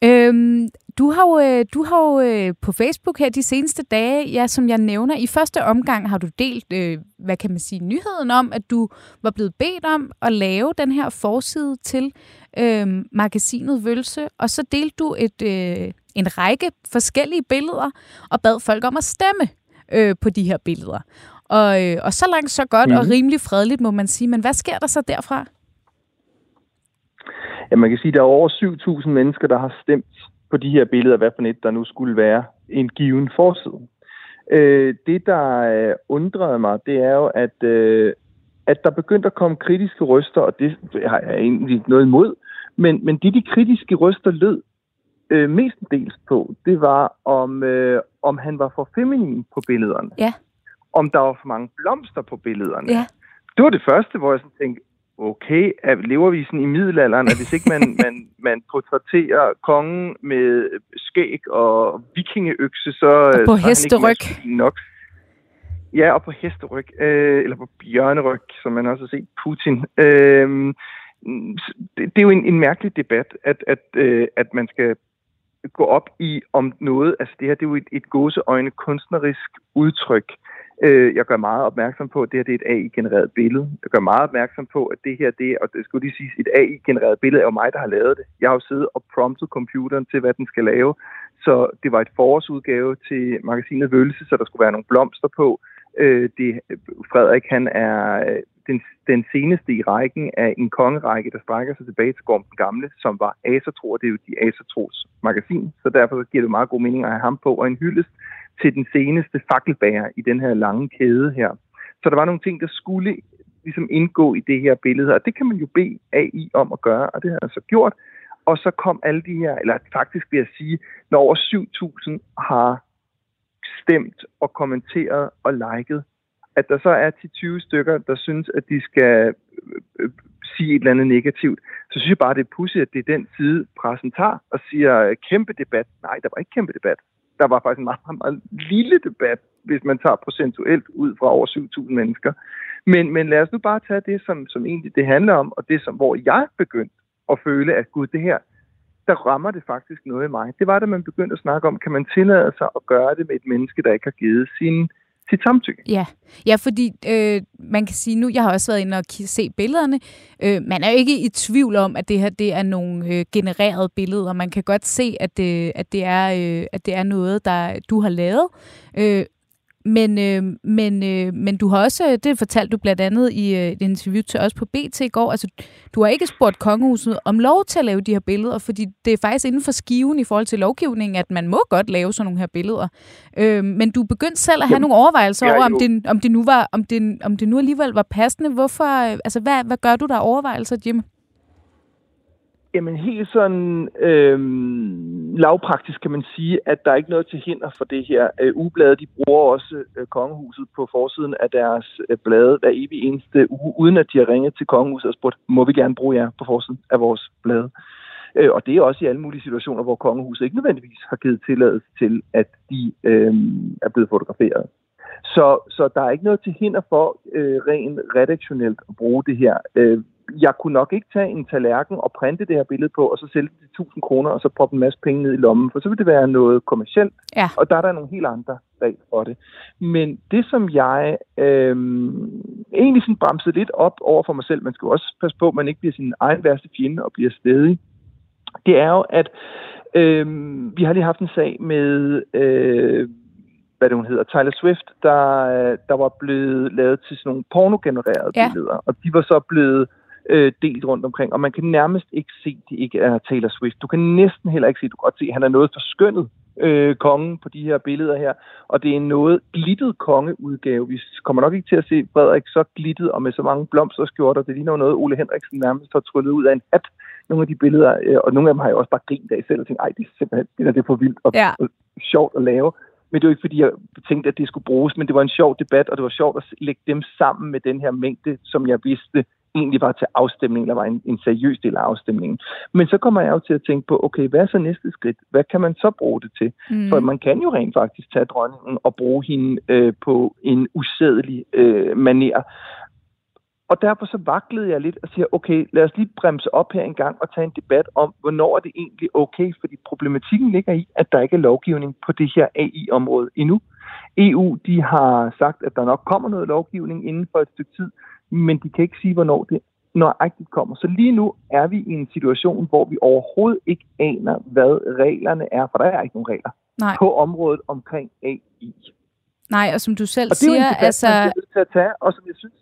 Øhm, du har jo, øh, du har jo øh, på Facebook her de seneste dage, ja, som jeg nævner, i første omgang har du delt, øh, hvad kan man sige, nyheden om, at du var blevet bedt om at lave den her forside til øh, magasinet Vølse, og så delte du et, øh, en række forskellige billeder og bad folk om at stemme øh, på de her billeder. Og, øh, og så langt så godt mm. og mhm. rimelig fredeligt, må man sige. Men hvad sker der så derfra? Ja, man kan sige, at der er over 7.000 mennesker, der har stemt på de her billeder, hvad for et, der nu skulle være en given forside. Øh, det, der øh, undrede mig, det er jo, at, øh, at der begyndte at komme kritiske røster, og det har jeg egentlig noget imod, men, men det, de kritiske røster lød øh, mestendels på, det var, om, øh, om han var for feminin på billederne. Ja. om der var for mange blomster på billederne. Ja. Det var det første, hvor jeg sådan tænkte, okay, at lever vi sådan i middelalderen, at hvis ikke man, man, man portrætterer kongen med skæg og vikingeøkse, så... Og på så hesteryg. Nok. Ja, og på hesteryg, øh, eller på bjørneryg, som man også har set Putin. Øh, det, det er jo en, en mærkelig debat, at, at, øh, at man skal gå op i om noget. Altså det her, det er jo et, et gåseøjne kunstnerisk udtryk. Øh, jeg gør meget opmærksom på, at det her det er et AI-genereret billede. Jeg gør meget opmærksom på, at det her, det og det skulle lige sige, et AI-genereret billede er jo mig, der har lavet det. Jeg har jo siddet og promptet computeren til, hvad den skal lave. Så det var et forårsudgave til magasinet Vølse, så der skulle være nogle blomster på. Øh, det, Frederik, han er øh, den, den seneste i rækken af en kongerække, der strækker sig tilbage til Gorm den Gamle, som var Asatro, og det er jo de Asatros magasin, så derfor giver det meget god mening at have ham på, og en hyldest til den seneste fakkelbærer i den her lange kæde her. Så der var nogle ting, der skulle ligesom indgå i det her billede, og det kan man jo bede AI om at gøre, og det har jeg så gjort. Og så kom alle de her, eller faktisk vil jeg sige, når over 7.000 har stemt og kommenteret og liket, at der så er 10-20 stykker, der synes, at de skal øh, øh, sige et eller andet negativt, så synes jeg bare, det er pudsigt, at det er den side, pressen tager og siger øh, kæmpe debat. Nej, der var ikke kæmpe debat. Der var faktisk en meget, meget, meget lille debat, hvis man tager procentuelt ud fra over 7.000 mennesker. Men, men lad os nu bare tage det, som, som egentlig det handler om, og det, som, hvor jeg begyndte at føle, at gud, det her, der rammer det faktisk noget i mig. Det var, da man begyndte at snakke om, kan man tillade sig at gøre det med et menneske, der ikke har givet sin sit samtykke. Ja, ja fordi øh, man kan sige nu, jeg har også været inde og se billederne, øh, man er jo ikke i tvivl om, at det her det er nogle øh, genererede billeder. Man kan godt se, at det, at det, er, øh, at det er noget, der du har lavet. Øh, men, øh, men, øh, men du har også, det fortalte du blandt andet i øh, et interview til os på BT i går, altså du har ikke spurgt kongehuset om lov til at lave de her billeder, fordi det er faktisk inden for skiven i forhold til lovgivningen, at man må godt lave sådan nogle her billeder. Øh, men du begyndte selv at have Jamen, nogle overvejelser over, om det, om det nu var, om det, om det nu alligevel var passende. Hvorfor, altså hvad, hvad gør du der overvejelser, Jim? Jamen helt sådan øh, lavpraktisk kan man sige, at der er ikke noget til hinder for det her. Øh, Ugebladet de bruger også øh, kongehuset på forsiden af deres øh, blade hver evig eneste uge, uden at de har ringet til kongehuset og spurgt, må vi gerne bruge jer på forsiden af vores blade. Øh, og det er også i alle mulige situationer, hvor kongehuset ikke nødvendigvis har givet tilladelse til, at de øh, er blevet fotograferet. Så, så der er ikke noget til hinder for øh, rent redaktionelt at bruge det her. Øh, jeg kunne nok ikke tage en tallerken og printe det her billede på, og så sælge det til 1000 kroner, og så proppe en masse penge ned i lommen, for så vil det være noget kommercielt, ja. og der er der nogle helt andre bag for det. Men det, som jeg øh, egentlig sådan bremsede lidt op over for mig selv, man skal også passe på, at man ikke bliver sin egen værste fjende og bliver stedig, det er jo, at øh, vi har lige haft en sag med... Øh, hvad det hun hedder, Tyler Swift, der, der var blevet lavet til sådan nogle pornogenererede ja. billeder, og de var så blevet øh, delt rundt omkring, og man kan nærmest ikke se, at det ikke er Taylor Swift. Du kan næsten heller ikke se, du kan godt se, at han er noget forskønnet øh, kongen på de her billeder her, og det er en noget glittet kongeudgave. Vi kommer nok ikke til at se Frederik så glittet og med så mange blomsterskjorter. Det ligner noget, Ole Henriksen nærmest har tryllet ud af en hat, nogle af de billeder, øh, og nogle af dem har jeg også bare grint af selv og tænkt, ej, det er simpelthen det er, det er for vildt og, ja. og sjovt at lave. Men det var ikke, fordi jeg tænkte, at det skulle bruges, men det var en sjov debat, og det var sjovt at lægge dem sammen med den her mængde, som jeg vidste egentlig var til afstemning, eller var en, en seriøs del af afstemningen. Men så kommer jeg jo til at tænke på, okay, hvad er så næste skridt? Hvad kan man så bruge det til? Mm. For man kan jo rent faktisk tage dronningen og bruge hende øh, på en usædelig øh, maner. Og derfor så vaklede jeg lidt og siger, okay, lad os lige bremse op her en gang og tage en debat om, hvornår er det egentlig okay, fordi problematikken ligger i, at der ikke er lovgivning på det her AI-område endnu. EU, de har sagt, at der nok kommer noget lovgivning inden for et stykke tid, men de kan ikke sige, hvornår det nøjagtigt kommer. Så lige nu er vi i en situation, hvor vi overhovedet ikke aner, hvad reglerne er, for der er ikke nogen regler Nej. på området omkring AI. Nej, og som du selv og det siger, er altså... Man til at tage, og som jeg synes,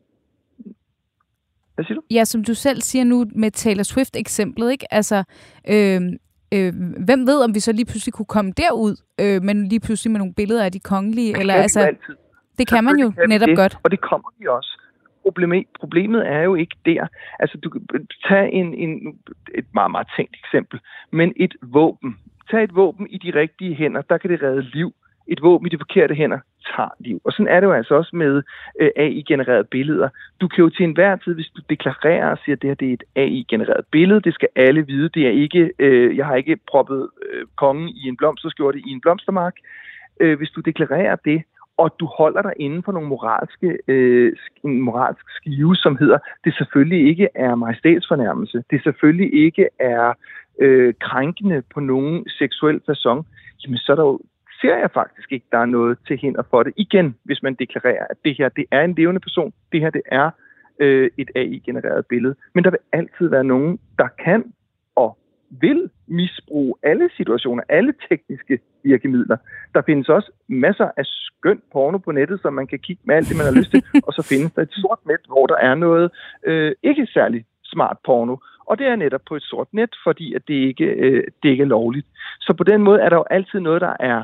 hvad siger du? Ja, som du selv siger nu med Taylor Swift-eksemplet, ikke? Altså, øh, øh, hvem ved, om vi så lige pludselig kunne komme derud, øh, men lige pludselig med nogle billeder af de kongelige? Eller, altså, altid. Det kan man jo netop det, godt. Og det kommer vi også. Problemet, problemet er jo ikke der. Altså, du kan tage en, en, et meget, meget tænkt eksempel, men et våben. Tag et våben i de rigtige hænder, der kan det redde liv. Et våben i de forkerte hænder, tager liv. Og sådan er det jo altså også med øh, AI-genererede billeder. Du kan jo til enhver tid, hvis du deklarerer og siger, at det her det er et AI-genereret billede, det skal alle vide, det er ikke, øh, jeg har ikke proppet øh, kongen i en blomsterskjorte i en blomstermark. Øh, hvis du deklarerer det, og du holder dig inden for nogle moralske, øh, en moralsk skive, som hedder, det selvfølgelig ikke er majestætsfornærmelse, det selvfølgelig ikke er øh, krænkende på nogen seksuel façon, jamen så er der jo, ser jeg faktisk ikke, der er noget til hinder for det. Igen, hvis man deklarerer, at det her det er en levende person, det her det er øh, et AI-genereret billede. Men der vil altid være nogen, der kan vil misbruge alle situationer, alle tekniske virkemidler. Der findes også masser af skøn porno på nettet, som man kan kigge med alt det, man har lyst til, og så findes der et sort net, hvor der er noget øh, ikke særlig smart porno. Og det er netop på et sort net, fordi at det, ikke, øh, det ikke er lovligt. Så på den måde er der jo altid noget, der er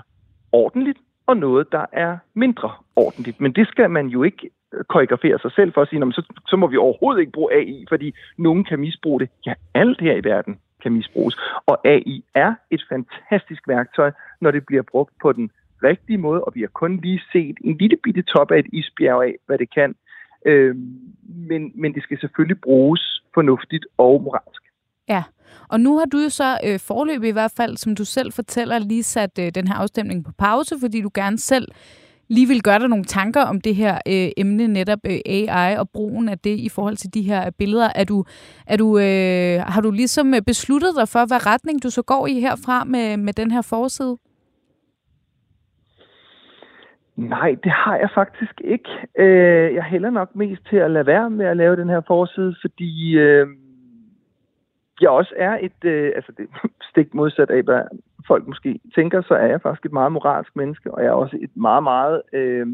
ordentligt, og noget, der er mindre ordentligt. Men det skal man jo ikke koreografere sig selv for at sige, så, så må vi overhovedet ikke bruge AI, fordi nogen kan misbruge det. Ja, alt her i verden kan misbruges. Og AI er et fantastisk værktøj, når det bliver brugt på den rigtige måde, og vi har kun lige set en lille bitte top af et isbjerg af, hvad det kan. Øh, men, men det skal selvfølgelig bruges fornuftigt og moralsk. Ja, og nu har du jo så øh, forløb i hvert fald, som du selv fortæller, lige sat øh, den her afstemning på pause, fordi du gerne selv lige vil gøre dig nogle tanker om det her øh, emne, netop øh, AI og brugen af det i forhold til de her øh, billeder. Er du, er du, øh, har du ligesom øh, besluttet dig for, hvad retning du så går i herfra med, med den her forside? Nej, det har jeg faktisk ikke. Øh, jeg hælder nok mest til at lade være med at lave den her forside, fordi øh, jeg også er et, øh, altså det stik modsat af, hvad folk måske tænker, så er jeg faktisk et meget moralsk menneske, og jeg er også et meget, meget... Øh,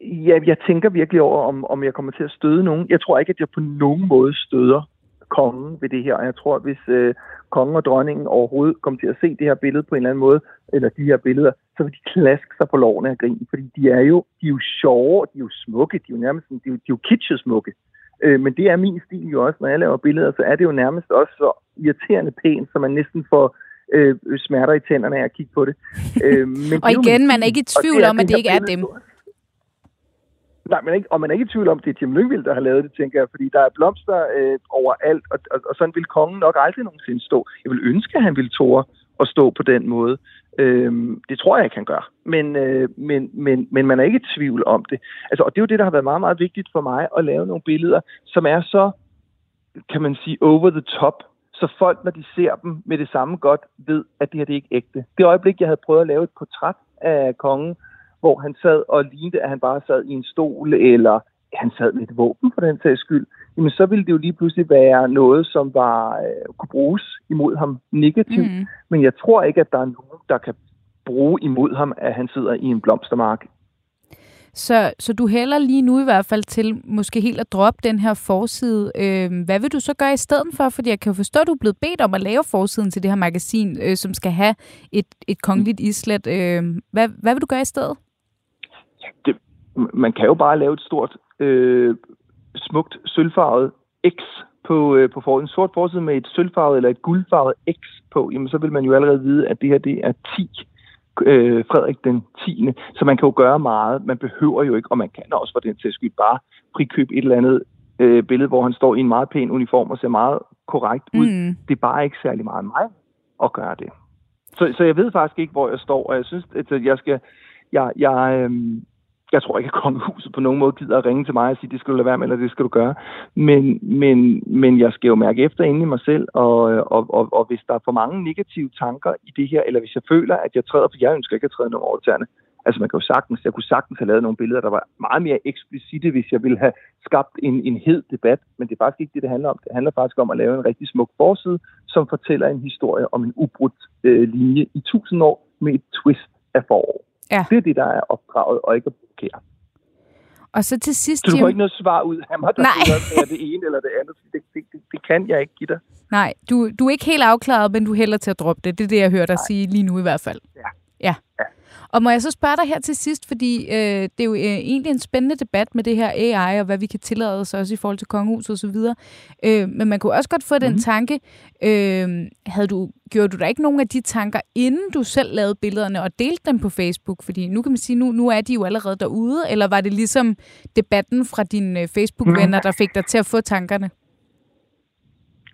ja, jeg tænker virkelig over, om, om jeg kommer til at støde nogen. Jeg tror ikke, at jeg på nogen måde støder kongen ved det her, og jeg tror, at hvis øh, kongen og dronningen overhovedet kommer til at se det her billede på en eller anden måde, eller de her billeder, så vil de klaske sig på lovene af grin, fordi de er jo, de er jo sjove, de er jo smukke, de er jo nærmest de er jo, de er jo kitschesmukke. Øh, men det er min stil jo også, når jeg laver billeder, så er det jo nærmest også så irriterende pænt, så man næsten får øh, smerter i tænderne af at kigge på det. Øh, men og det igen, man er ikke i tvivl om, at det ikke er dem. Nej, men ikke, og man er ikke i tvivl om, at det er Tim Lyngvild, der har lavet det, tænker jeg, fordi der er blomster øh, overalt, og, og, og sådan vil kongen nok aldrig nogensinde stå. Jeg vil ønske, at han ville tåre at stå på den måde. Øhm, det tror jeg ikke, han gør. Men, øh, men, men, men man er ikke i tvivl om det. Altså, og det er jo det, der har været meget, meget vigtigt for mig at lave nogle billeder, som er så, kan man sige, over the top, så folk, når de ser dem med det samme godt, ved, at det her det er ikke ægte. Det øjeblik, jeg havde prøvet at lave et portræt af kongen, hvor han sad og lignede, at han bare sad i en stol, eller han sad med et våben for den sags skyld, jamen så ville det jo lige pludselig være noget, som var øh, kunne bruges imod ham negativt. Mm. Men jeg tror ikke, at der er nogen, der kan bruge imod ham, at han sidder i en blomstermark. Så, så du hælder lige nu i hvert fald til måske helt at droppe den her forside. Øh, hvad vil du så gøre i stedet for? Fordi jeg kan jo forstå, at du er blevet bedt om at lave forsiden til det her magasin, øh, som skal have et, et kongeligt islet. Øh, hvad, hvad vil du gøre i stedet? Det, man kan jo bare lave et stort, øh, smukt, sølvfarvet X på, øh, på for, en sort forside med et sølvfarvet eller et guldfarvet X på, jamen så vil man jo allerede vide, at det her det er 10 øh, Frederik den 10. Så man kan jo gøre meget. Man behøver jo ikke, og man kan også for den til skyld bare frikøbe et eller andet øh, billede, hvor han står i en meget pæn uniform og ser meget korrekt ud. Mm. Det er bare ikke særlig meget mig at gøre det. Så, så jeg ved faktisk ikke, hvor jeg står, og jeg synes, at jeg skal... Jeg, jeg, øh, jeg tror ikke, at kongehuset på nogen måde gider at ringe til mig og sige, det skal du lade være med, eller det skal du gøre. Men, men, men jeg skal jo mærke efter inde i mig selv, og, og, og, og hvis der er for mange negative tanker i det her, eller hvis jeg føler, at jeg træder, for jeg ønsker ikke at træde nogen over tæerne, Altså man kan jo sagtens, jeg kunne sagtens have lavet nogle billeder, der var meget mere eksplicite, hvis jeg ville have skabt en, en hed debat, men det er faktisk ikke det, det handler om. Det handler faktisk om at lave en rigtig smuk forside, som fortæller en historie om en ubrudt øh, linje i tusind år med et twist af forår. Ja. Det er det, der er opdraget, og ikke at provokere. Og så til sidst... Så du får ikke noget svar ud af mig, der Nej. er det ene eller det andet. Det, det, det, det kan jeg ikke give dig. Nej, du, du er ikke helt afklaret, men du hælder til at droppe det. Det er det, jeg hører dig Nej. sige lige nu i hvert fald. Ja. ja. ja. Og må jeg så spørge dig her til sidst, fordi øh, det er jo øh, egentlig en spændende debat med det her AI, og hvad vi kan tillade os også i forhold til kongehuset osv. Øh, men man kunne også godt få mm. den mhm. tanke, øh, havde du, gjorde du da ikke nogen af de tanker, inden du selv lavede billederne og delte dem på Facebook? Fordi nu kan man sige, nu, nu er de jo allerede derude, eller var det ligesom debatten fra dine øh, Facebook-venner, der fik dig til at få tankerne?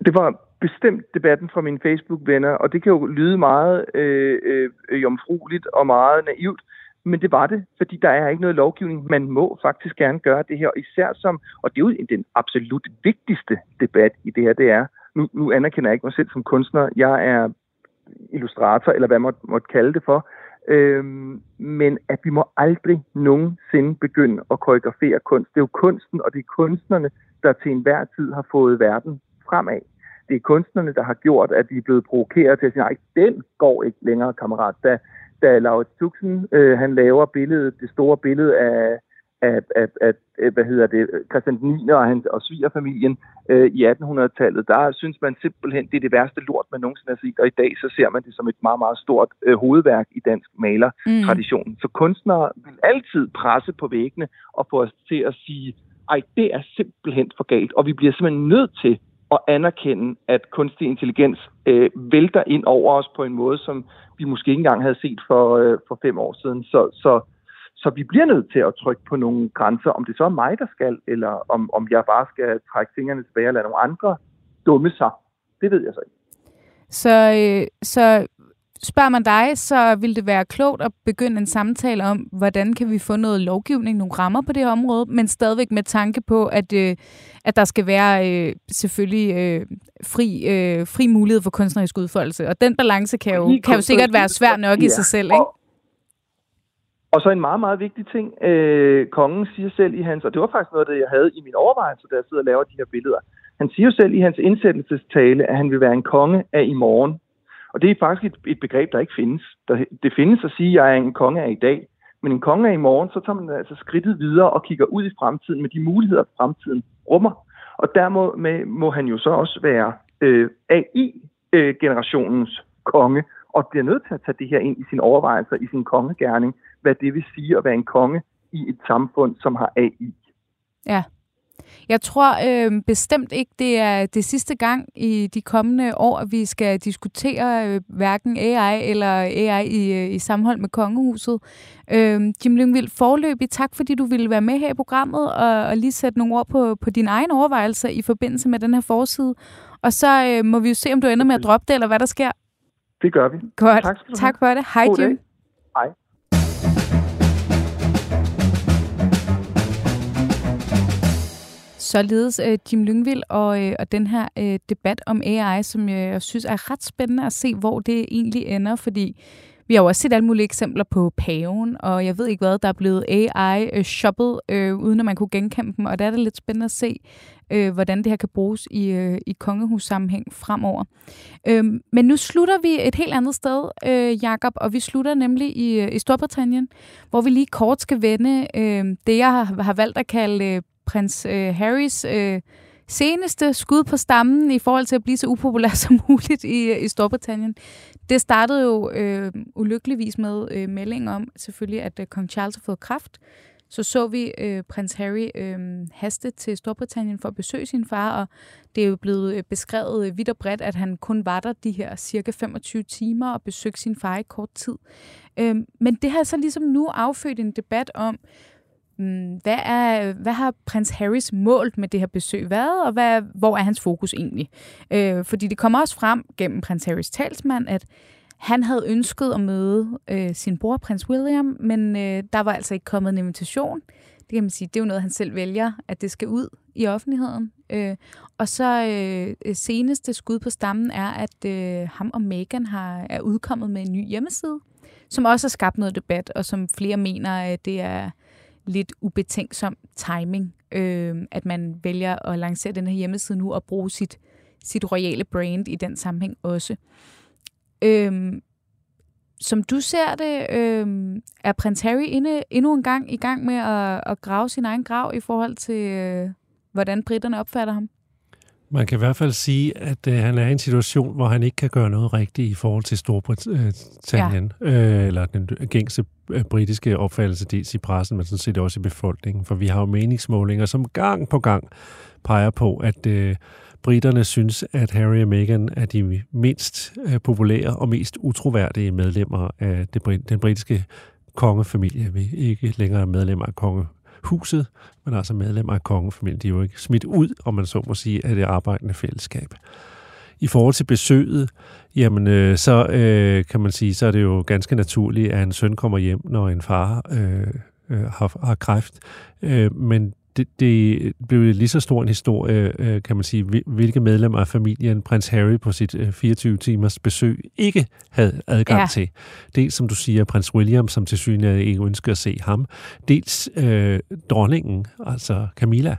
Det var bestemt debatten fra mine Facebook-venner, og det kan jo lyde meget øh, øh, jomfrueligt og meget naivt, men det var det, fordi der er ikke noget lovgivning. Man må faktisk gerne gøre det her, især som, og det er jo den absolut vigtigste debat i det her, det er, nu, nu anerkender jeg ikke mig selv som kunstner, jeg er illustrator, eller hvad man må, måtte kalde det for, øhm, men at vi må aldrig nogensinde begynde at koreografere kunst. Det er jo kunsten, og det er kunstnerne, der til enhver tid har fået verden fremad det er kunstnerne, der har gjort, at de er blevet provokeret til at sige, nej, den går ikke længere, kammerat. Da, da Laurits Tuxen, øh, han laver billedet, det store billede af, af, af, af, hvad hedder det, Christian 9. og, hans, og svigerfamilien øh, i 1800-tallet, der synes man simpelthen, det er det værste lort, man nogensinde har set, og i dag så ser man det som et meget, meget stort øh, hovedværk i dansk malertradition. Mm. Så kunstnere vil altid presse på væggene og få os til at sige, ej, det er simpelthen for galt, og vi bliver simpelthen nødt til at anerkende, at kunstig intelligens øh, vælter ind over os på en måde, som vi måske ikke engang havde set for, øh, for fem år siden. Så, så, så vi bliver nødt til at trykke på nogle grænser, om det så er mig, der skal, eller om, om jeg bare skal trække fingrene tilbage og lade nogle andre dumme sig. Det ved jeg så ikke. Så, øh, så Spørger man dig, så vil det være klogt at begynde en samtale om, hvordan kan vi få noget lovgivning, nogle rammer på det her område, men stadigvæk med tanke på, at, øh, at der skal være øh, selvfølgelig øh, fri, øh, fri mulighed for kunstnerisk udfoldelse. Og den balance kan jo, kan jo sikkert være svær nok ja. i sig selv, ikke? Og, og så en meget, meget vigtig ting, øh, kongen siger selv i hans, og det var faktisk noget, det jeg havde i min overvejelse, da jeg sidder og laver de her billeder. Han siger jo selv i hans indsættelsestale, at han vil være en konge af i morgen. Og det er faktisk et, et begreb, der ikke findes. Der, det findes at sige, at jeg er en konge af i dag, men en konge af i morgen, så tager man altså skridtet videre og kigger ud i fremtiden med de muligheder, fremtiden rummer. Og dermed med, må han jo så også være øh, AI-generationens øh, konge, og bliver nødt til at tage det her ind i sine overvejelser, i sin kongegærning, hvad det vil sige at være en konge i et samfund, som har AI. Ja. Jeg tror øh, bestemt ikke, det er det sidste gang i de kommende år, at vi skal diskutere øh, hverken AI eller AI i, øh, i sammenhold med kongehuset. Øh, Jim Lyngvild, forløbig tak, fordi du ville være med her i programmet og, og lige sætte nogle ord på, på dine egne overvejelser i forbindelse med den her forside. Og så øh, må vi jo se, om du ender med at droppe det, eller hvad der sker. Det gør vi. Godt. Tak, tak for det. Hej, Jim. Hej. Således øh, Jim Lyngvild og, øh, og den her øh, debat om AI, som jeg synes er ret spændende at se, hvor det egentlig ender, fordi vi har jo også set alle mulige eksempler på paven, og jeg ved ikke hvad, der er blevet AI-shoppet, øh, øh, uden at man kunne genkæmpe dem, og der er det lidt spændende at se, øh, hvordan det her kan bruges i, øh, i kongehussammenhæng fremover. Øh, men nu slutter vi et helt andet sted, øh, Jakob, og vi slutter nemlig i, øh, i Storbritannien, hvor vi lige kort skal vende øh, det, jeg har, har valgt at kalde øh, prins øh, Harrys øh, seneste skud på stammen i forhold til at blive så upopulær som muligt i, i Storbritannien. Det startede jo øh, ulykkeligvis med øh, melding om selvfølgelig, at øh, kong Charles har fået kraft. Så så vi øh, prins Harry øh, haste til Storbritannien for at besøge sin far, og det er jo blevet øh, beskrevet øh, vidt og bredt, at han kun var der de her cirka 25 timer og besøgte sin far i kort tid. Øh, men det har så ligesom nu affødt en debat om, Mm, hvad, er, hvad har prins Harrys målt med det her besøg været, og hvad, hvor er hans fokus egentlig? Øh, fordi det kommer også frem gennem prins Harrys talsmand, at han havde ønsket at møde øh, sin bror, prins William, men øh, der var altså ikke kommet en invitation. Det kan man sige, det er jo noget, han selv vælger, at det skal ud i offentligheden. Øh, og så øh, seneste skud på stammen er, at øh, ham og Meghan har, er udkommet med en ny hjemmeside, som også har skabt noget debat, og som flere mener, at det er lidt ubetænksom timing, øh, at man vælger at lancere den her hjemmeside nu og bruge sit, sit royale brand i den sammenhæng også. Øh, som du ser det, øh, er prins Harry inde, endnu en gang i gang med at, at grave sin egen grav i forhold til, øh, hvordan britterne opfatter ham? Man kan i hvert fald sige, at øh, han er i en situation, hvor han ikke kan gøre noget rigtigt i forhold til Storbritannien, ja. øh, eller den gængse øh, britiske opfattelse, dels i pressen, men sådan set også i befolkningen. For vi har jo meningsmålinger, som gang på gang peger på, at øh, britterne synes, at Harry og Meghan er de mindst øh, populære og mest utroværdige medlemmer af det, den britiske kongefamilie. Vi ikke længere medlemmer af huset, men altså medlemmer af kongefamilien. De er jo ikke smidt ud, om man så må sige, af det arbejdende fællesskab. I forhold til besøget, jamen øh, så øh, kan man sige, så er det jo ganske naturligt, at en søn kommer hjem, når en far øh, øh, har, har kræft. Øh, men det, det blev lige så stor en historie, øh, kan man sige, hvilke medlemmer af familien prins Harry på sit 24 timers besøg ikke havde adgang ja. til. Dels, som du siger, prins William, som til synligheden ikke ønsker at se ham. Dels øh, dronningen, altså Camilla,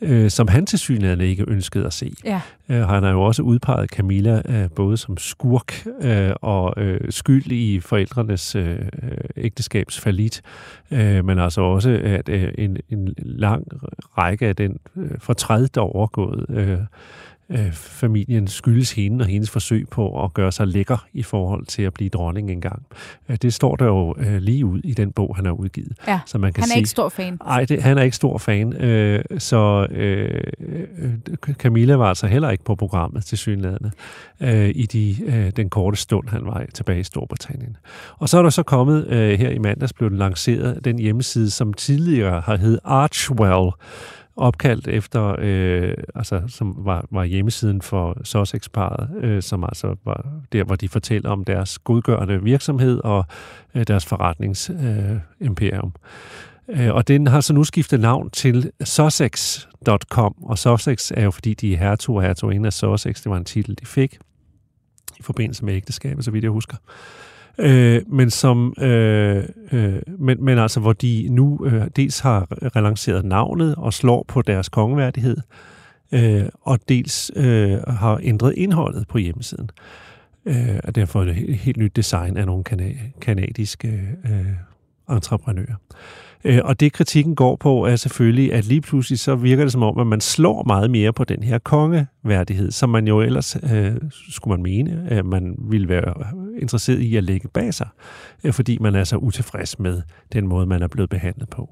øh, som han til synligheden ikke ønskede at se. Ja. Øh, han har jo også udpeget Camilla øh, både som skurk øh, og øh, skyld i forældrenes øh, ægteskabsfalit, øh, men altså også at øh, en, en lang række af den øh, fortræd, der overgået øh, øh, familien skyldes hende og hendes forsøg på at gøre sig lækker i forhold til at blive dronning engang. Øh, det står der jo øh, lige ud i den bog, han har udgivet. Ja, så man kan han er sige, ikke stor fan. Nej, han er ikke stor fan. Øh, så øh, øh, Camilla var altså heller ikke på programmet til synlædende øh, i de, øh, den korte stund, han var tilbage i Storbritannien. Og så er der så kommet, øh, her i mandags blev den lanceret, den hjemmeside, som tidligere har hed Archwell, opkaldt efter, øh, altså, som var, var hjemmesiden for Sussex-paret, øh, som altså var der, hvor de fortæller om deres godgørende virksomhed og øh, deres forretningsimperium. Øh, øh, og den har så nu skiftet navn til Sussex.com, og Sussex er jo fordi, de er hertug og hertoginde af Sussex. Det var en titel, de fik i forbindelse med ægteskabet, så vidt jeg husker øh, men som øh, øh, men, men altså hvor de nu øh, dels har relanceret navnet og slår på deres kongeværdighed, øh, og dels øh, har ændret indholdet på hjemmesiden. Øh, og derfor et helt nyt design af nogle kana- kanadiske øh, entreprenører. Øh, og det kritikken går på er selvfølgelig, at lige pludselig så virker det som om, at man slår meget mere på den her kongeværdighed, som man jo ellers, øh, skulle man mene, at man ville være interesseret i at lægge bag sig, øh, fordi man er så utilfreds med den måde, man er blevet behandlet på.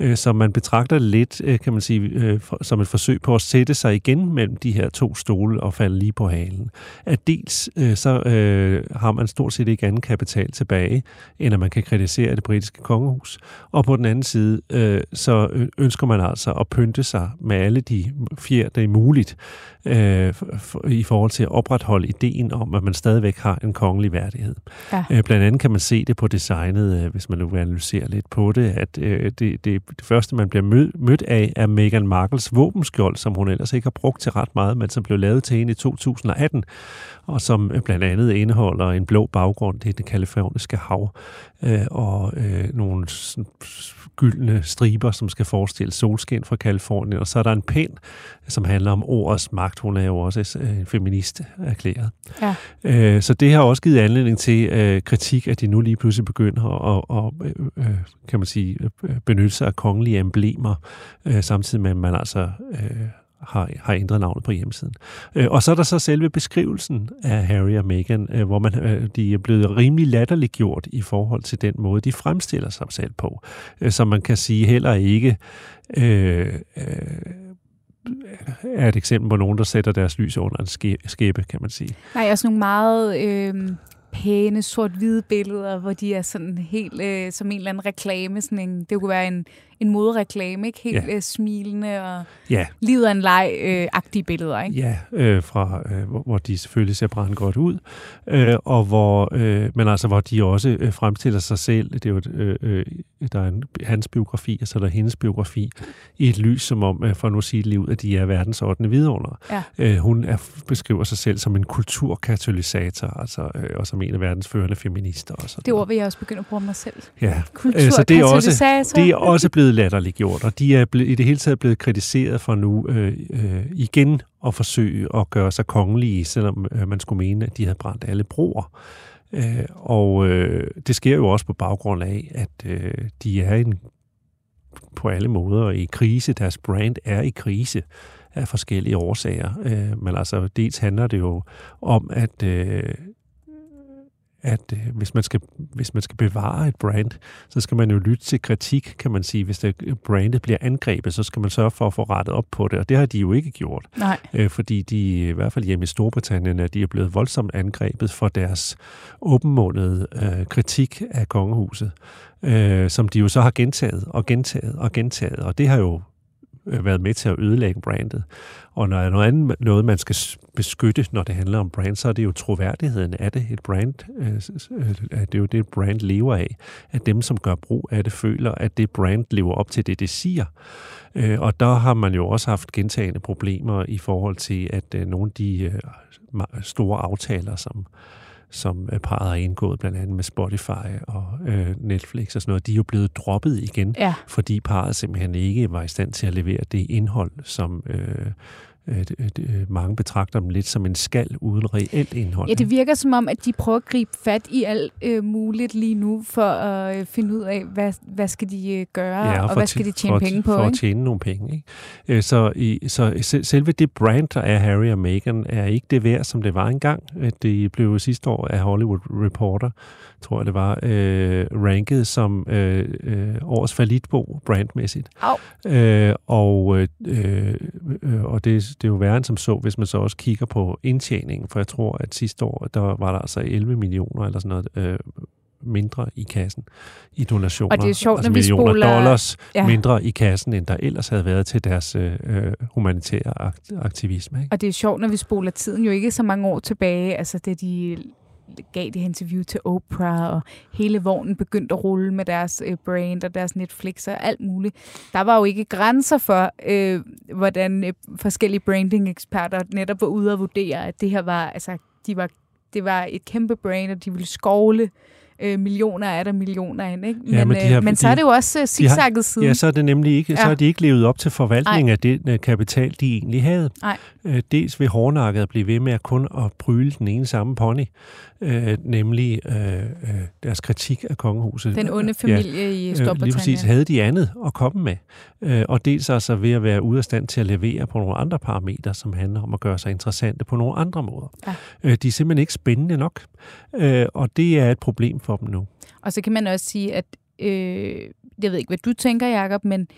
Øh, så man betragter det lidt, øh, kan man sige, øh, for, som et forsøg på at sætte sig igen mellem de her to stole og falde lige på halen. At dels øh, så øh, har man stort set ikke anden kapital tilbage, end at man kan kritisere det britiske kongehus, og på den anden side, øh, så ønsker man altså at pynte sig med alle de fjer, der er muligt, øh, for, i forhold til at opretholde ideen om, at man stadigvæk har en kongelig værdighed. Ja. Øh, blandt andet kan man se det på designet, øh, hvis man nu vil analysere lidt på det, at øh, det, det, det første, man bliver mød, mødt af, er Meghan Markles våbenskjold, som hun ellers ikke har brugt til ret meget, men som blev lavet til hende i 2018, og som blandt andet indeholder en blå baggrund, det er det kaliforniske hav, øh, og øh, nogle gyldne striber, som skal forestille solskin fra Kalifornien, og så er der en pind, som handler om ordets magt. Hun er jo også øh, en feminist erklæret. Ja. Øh, så det har også givet anledning til øh, kritik, at de nu lige pludselig begynder at, at, at kan man sige, benytte sig af kongelige emblemer, samtidig med, at man altså har, har ændret navnet på hjemmesiden. Øh, og så er der så selve beskrivelsen af Harry og Meghan, øh, hvor man, øh, de er blevet rimelig latterligt gjort i forhold til den måde, de fremstiller sig selv på. Øh, så man kan sige heller ikke... Øh, øh, er et eksempel på nogen, der sætter deres lys under en skæbe, kan man sige. Nej, også nogle meget øh, pæne sort-hvide billeder, hvor de er sådan helt øh, som en eller anden reklame. Sådan en, det kunne være en, en modereklame, ikke? Helt ja. øh, smilende og ja. livet af en leg-agtige øh, billeder, ikke? Ja, øh, fra, øh, hvor, de selvfølgelig ser brændt godt ud, øh, og hvor, øh, men altså, hvor de også øh, fremstiller sig selv. Det er jo, øh, øh, der er en, hans biografi, og så er der hendes biografi, i et lys, som om, øh, for nu at sige ud, at de er verdens 8. vidunder. Ja. Øh, hun er, beskriver sig selv som en kulturkatalysator, altså, øh, og som en af verdens førende feminister. Og sådan det ord vil jeg også begynde at bruge mig selv. Ja, øh, så det er, også, det er også blevet latterliggjort, og de er i det hele taget blevet kritiseret for nu øh, øh, igen at forsøge at gøre sig kongelige, selvom øh, man skulle mene, at de havde brændt alle broer. Øh, og øh, det sker jo også på baggrund af, at øh, de er en, på alle måder i krise. Deres brand er i krise. af forskellige årsager. Øh, men altså, dels handler det jo om, at øh, at øh, hvis, man skal, hvis man skal bevare et brand, så skal man jo lytte til kritik, kan man sige. Hvis det, brandet bliver angrebet, så skal man sørge for at få rettet op på det, og det har de jo ikke gjort. Nej. Øh, fordi de, i hvert fald hjemme i Storbritannien, at de er blevet voldsomt angrebet for deres åbenmålede øh, kritik af kongehuset, øh, som de jo så har gentaget og gentaget og gentaget, og det har jo øh, Øh, været med til at ødelægge brandet. Og når er noget andet noget, man skal beskytte, når det handler om brand, så er det jo troværdigheden af det. Et brand, øh, øh det er jo det, brand lever af. At dem, som gør brug af det, føler, at det brand lever op til det, det siger. Øh, og der har man jo også haft gentagende problemer i forhold til, at nogle af de store aftaler, som som parret har indgået, blandt andet med Spotify og øh, Netflix og sådan noget, de er jo blevet droppet igen, ja. fordi parret simpelthen ikke var i stand til at levere det indhold, som øh, Øh, mange betragter dem lidt som en skal uden reelt indhold. Ja, det virker som om, at de prøver at gribe fat i alt øh, muligt lige nu, for at øh, finde ud af, hvad, hvad skal de øh, gøre, ja, og, og hvad skal de tjene for, penge på. For ikke? at tjene nogle penge. Ikke? Øh, så, i, så selve det brand, der er Harry og Meghan, er ikke det værd, som det var engang. Det blev sidste år af Hollywood Reporter, tror jeg det var, øh, ranket som øh, øh, årets falitbo brandmæssigt. Øh, og øh, øh, og det, det er jo værre end som så, hvis man så også kigger på indtjeningen, for jeg tror, at sidste år, der var der altså 11 millioner eller sådan noget øh, mindre i kassen i donationer. Og det er sjovt, altså når vi millioner spoler... dollars ja. mindre i kassen, end der ellers havde været til deres øh, humanitære aktivisme. Ikke? Og det er sjovt, når vi spoler tiden jo ikke så mange år tilbage, altså det de gav det interview til Oprah, og hele vognen begyndte at rulle med deres øh, brand og deres Netflix og alt muligt. Der var jo ikke grænser for, øh, hvordan øh, forskellige branding-eksperter netop var ude og vurdere, at det her var, altså, de var, det var et kæmpe brand, og de ville skovle øh, millioner af der millioner ind. Ikke? Men, ja, men, de har, øh, men så er det jo også uh, zigzagget siden. Ja, så er det nemlig ikke, ja. så har de ikke levet op til forvaltningen Ej. af det uh, kapital, de egentlig havde. Nej. Uh, dels ved hårdnakket at blive ved med at kun at pryle den ene samme pony, øh, nemlig øh, øh, deres kritik af kongehuset. Den onde familie ja, i Storbritannien. Lige præcis havde de andet at komme med. Øh, og dels altså ved at være ude af stand til at levere på nogle andre parametre, som handler om at gøre sig interessante på nogle andre måder. Ja. Øh, de er simpelthen ikke spændende nok, øh, og det er et problem for dem nu. Og så kan man også sige, at øh, jeg ved ikke, hvad du tænker, Jacob, men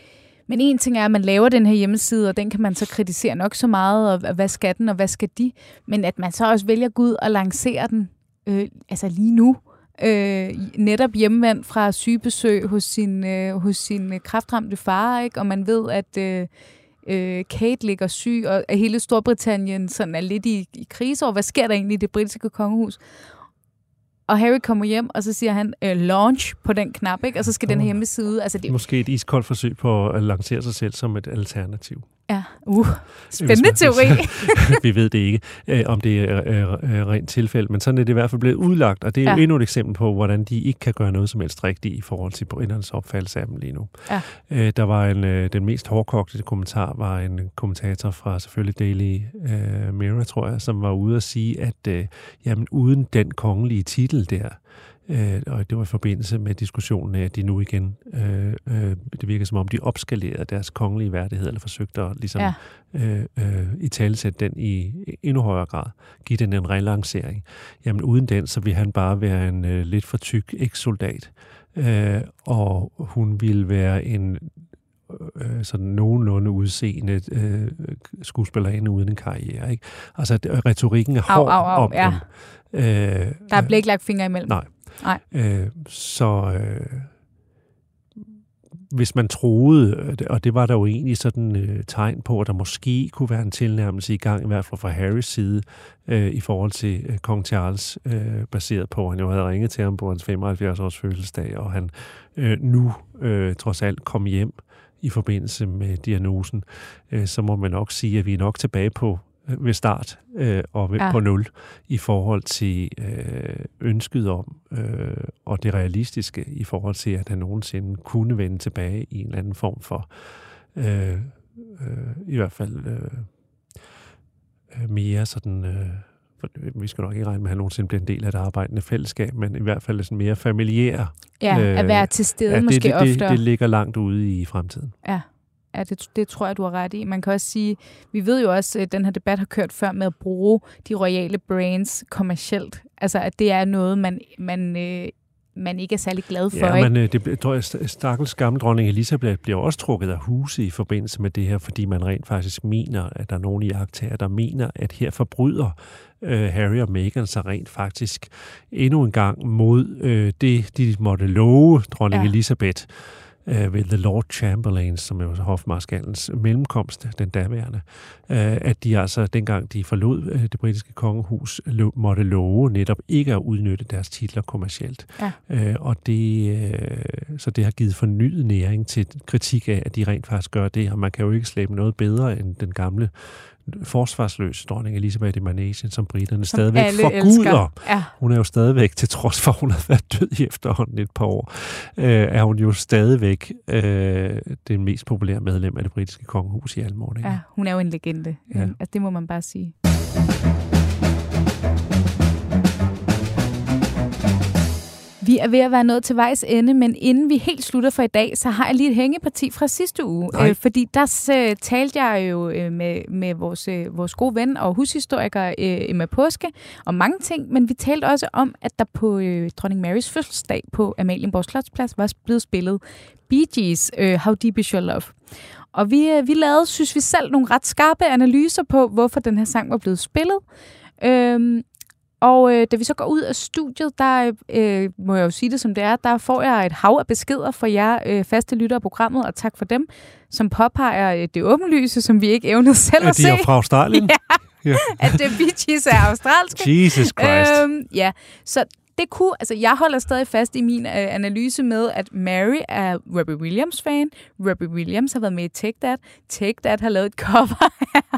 men en ting er, at man laver den her hjemmeside, og den kan man så kritisere nok så meget, og hvad skal den, og hvad skal de? Men at man så også vælger at gå ud og lancere den øh, altså lige nu, øh, netop hjemvendt fra sygebesøg hos sin, øh, hos sin kraftramte far, ikke? og man ved, at øh, øh, Kate ligger syg, og hele Storbritannien sådan er lidt i, i krise over, hvad sker der egentlig i det britiske kongehus? Og Harry kommer hjem, og så siger han øh, launch på den knap, ikke? og så skal oh. den hjemmeside... Altså det... Måske et iskoldt forsøg på at lancere sig selv som et alternativ. Ja, uh, spændende man, teori. vi ved det ikke, øh, om det er øh, rent tilfælde, men sådan er det i hvert fald blevet udlagt, og det er ja. jo endnu et eksempel på, hvordan de ikke kan gøre noget som helst rigtigt i forhold til brindernes opfattelse af dem lige nu. Ja. Øh, der var en, øh, den mest hårdkogte kommentar, var en kommentator fra selvfølgelig Daily øh, Mirror, tror jeg, som var ude at sige, at øh, jamen, uden den kongelige titel der, Øh, og det var i forbindelse med diskussionen af, at de nu igen, øh, øh, det virker som om, de opskalerede deres kongelige værdighed, eller forsøgte at ligesom, ja. øh, øh, i talesætte den i endnu højere grad, give den en relancering. Jamen uden den, så vil han bare være en øh, lidt for tyk ekssoldat, øh, og hun ville være en øh, sådan nogenlunde udseende øh, skuespillerinde uden en karriere. Ikke? Altså, retorikken er hård au, au, au, om ja. dem. Øh, der er ikke lagt fingre imellem. Nej. Nej. Øh, så øh, hvis man troede, øh, og det var der jo egentlig sådan øh, tegn på, at der måske kunne være en tilnærmelse i gang, i hvert fald fra Harrys side, øh, i forhold til øh, kong Charles, øh, baseret på, at han jo havde ringet til ham på hans 75-års fødselsdag, og han øh, nu øh, trods alt kom hjem i forbindelse med diagnosen, øh, så må man nok sige, at vi er nok tilbage på ved start øh, og ved, ja. på nul i forhold til øh, ønsket om øh, og det realistiske i forhold til, at han nogensinde kunne vende tilbage i en eller anden form for øh, øh, i hvert fald øh, øh mere sådan øh, vi skal nok ikke regne med, at han nogensinde bliver en del af et arbejdende fællesskab, men i hvert fald sådan mere familiær. Ja, øh, at være til stede ja, måske det, ofte. Det, det ligger langt ude i fremtiden. Ja. Ja, det, det tror jeg, du har ret i. Man kan også sige, vi ved jo også, at den her debat har kørt før med at bruge de royale brains kommercielt. Altså, at det er noget, man, man øh, man ikke er særlig glad for. Ja, ikke? men øh, det tror jeg, stakkels gamle dronning Elisabeth bliver også trukket af huse i forbindelse med det her, fordi man rent faktisk mener, at der er nogen i aktager, der mener, at her forbryder øh, Harry og Meghan sig rent faktisk endnu en gang mod øh, det, de måtte love dronning ja. Elisabeth øh, ved The Lord Chamberlain, som er hofmarskalens mellemkomst, den daværende, øh, at de altså, dengang de forlod øh, det britiske kongehus, lo- måtte love netop ikke at udnytte deres titler kommercielt. Ja. Øh, og det, øh, så det har givet fornyet næring til kritik af, at de rent faktisk gør det, og man kan jo ikke slæbe noget bedre end den gamle forsvarsløs dronning Elisabeth i Manesien, som britterne som stadigvæk forguder. Ja. Hun er jo stadigvæk, til trods for, at hun har været død i efterhånden et par år, øh, er hun jo stadigvæk øh, den mest populære medlem af det britiske kongehus i alle måneder. Ja, hun er jo en legende. Ja. Altså, det må man bare sige. Vi er ved at være nået til vejs ende, men inden vi helt slutter for i dag, så har jeg lige et hængeparti fra sidste uge. Øh, fordi der øh, talte jeg jo øh, med, med vores, øh, vores gode ven og hushistoriker øh, Emma Påske om mange ting, men vi talte også om, at der på øh, dronning Marys fødselsdag på Amalienborg Slotsplads var blevet spillet Bee Gees, øh, How Deep Is Your Love. Og vi, øh, vi lavede, synes vi selv, nogle ret skarpe analyser på, hvorfor den her sang var blevet spillet. Øhm, og øh, da vi så går ud af studiet, der øh, må jeg jo sige det som det er, der får jeg et hav af beskeder fra jer øh, faste lyttere af programmet, og tak for dem, som påpeger øh, det åbenlyse, som vi ikke evnede selv at se. Er de fra Australien? ja, ja. at det Bee Gees er australske. Jesus Christ. Øhm, ja, så det kunne, altså jeg holder stadig fast i min øh, analyse med, at Mary er Robbie Williams fan. Robbie Williams har været med i Take That. Take That har lavet et cover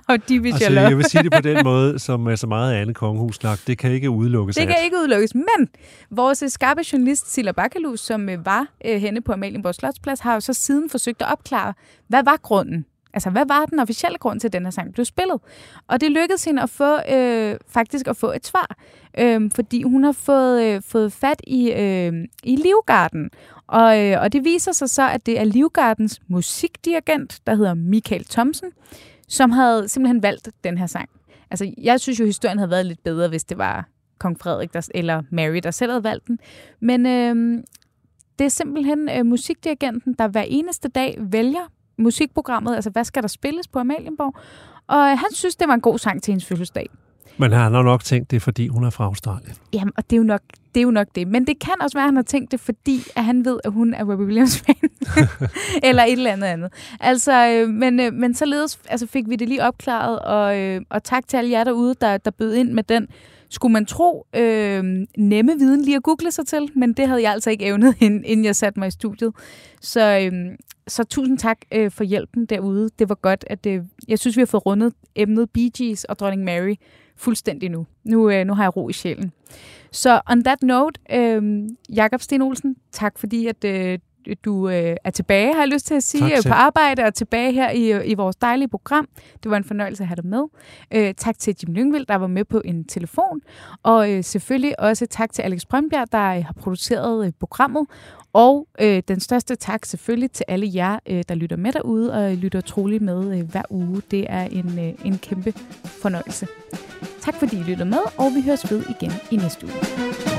af Divi altså, jeg vil sige det på den måde, som er så meget andet kongehuslag. Det kan ikke udelukkes. Det kan at... ikke udelukkes, men vores øh, skarpe journalist Silla Bakalus, som øh, var øh, henne på Amalienborg Slotsplads, har jo så siden forsøgt at opklare, hvad var grunden Altså, hvad var den officielle grund til, at den her sang blev spillet? Og det lykkedes hende at få, øh, faktisk at få et svar, øh, fordi hun har fået, øh, fået fat i, øh, i Livgarden. Og, øh, og det viser sig så, at det er Livgardens musikdirigent, der hedder Michael Thomsen, som havde simpelthen valgt den her sang. Altså, jeg synes jo, historien havde været lidt bedre, hvis det var kong Frederik der, eller Mary, der selv havde valgt den. Men øh, det er simpelthen øh, musikdirigenten, der hver eneste dag vælger musikprogrammet, altså hvad skal der spilles på Amalienborg, og øh, han synes, det var en god sang til hendes fødselsdag. Men han har nok tænkt det, fordi hun er fra Australien. Jamen, og det er jo nok det. Er jo nok det. Men det kan også være, at han har tænkt det, fordi at han ved, at hun er Robbie Williams fan. eller et eller andet andet. Altså, øh, men, øh, men således altså, fik vi det lige opklaret, og, øh, og tak til alle jer derude, der, der bød ind med den skulle man tro, øh, nemme viden lige at google sig til, men det havde jeg altså ikke evnet, inden jeg satte mig i studiet. Så, øh, så tusind tak øh, for hjælpen derude. Det var godt, at det, jeg synes, vi har fået rundet emnet Bee Gees og Dronning Mary fuldstændig nu. Nu, øh, nu har jeg ro i sjælen. Så on that note, øh, Jakob Sten Olsen, tak fordi at øh, du øh, er tilbage, har jeg lyst til at sige, tak, på arbejde og tilbage her i, i vores dejlige program. Det var en fornøjelse at have dig med. Øh, tak til Jim Lyngvild, der var med på en telefon. Og øh, selvfølgelig også tak til Alex Brønbjerg, der øh, har produceret øh, programmet. Og øh, den største tak selvfølgelig til alle jer, øh, der lytter med derude og lytter troligt med øh, hver uge. Det er en, øh, en kæmpe fornøjelse. Tak fordi I lyttede med, og vi høres ved igen i næste uge.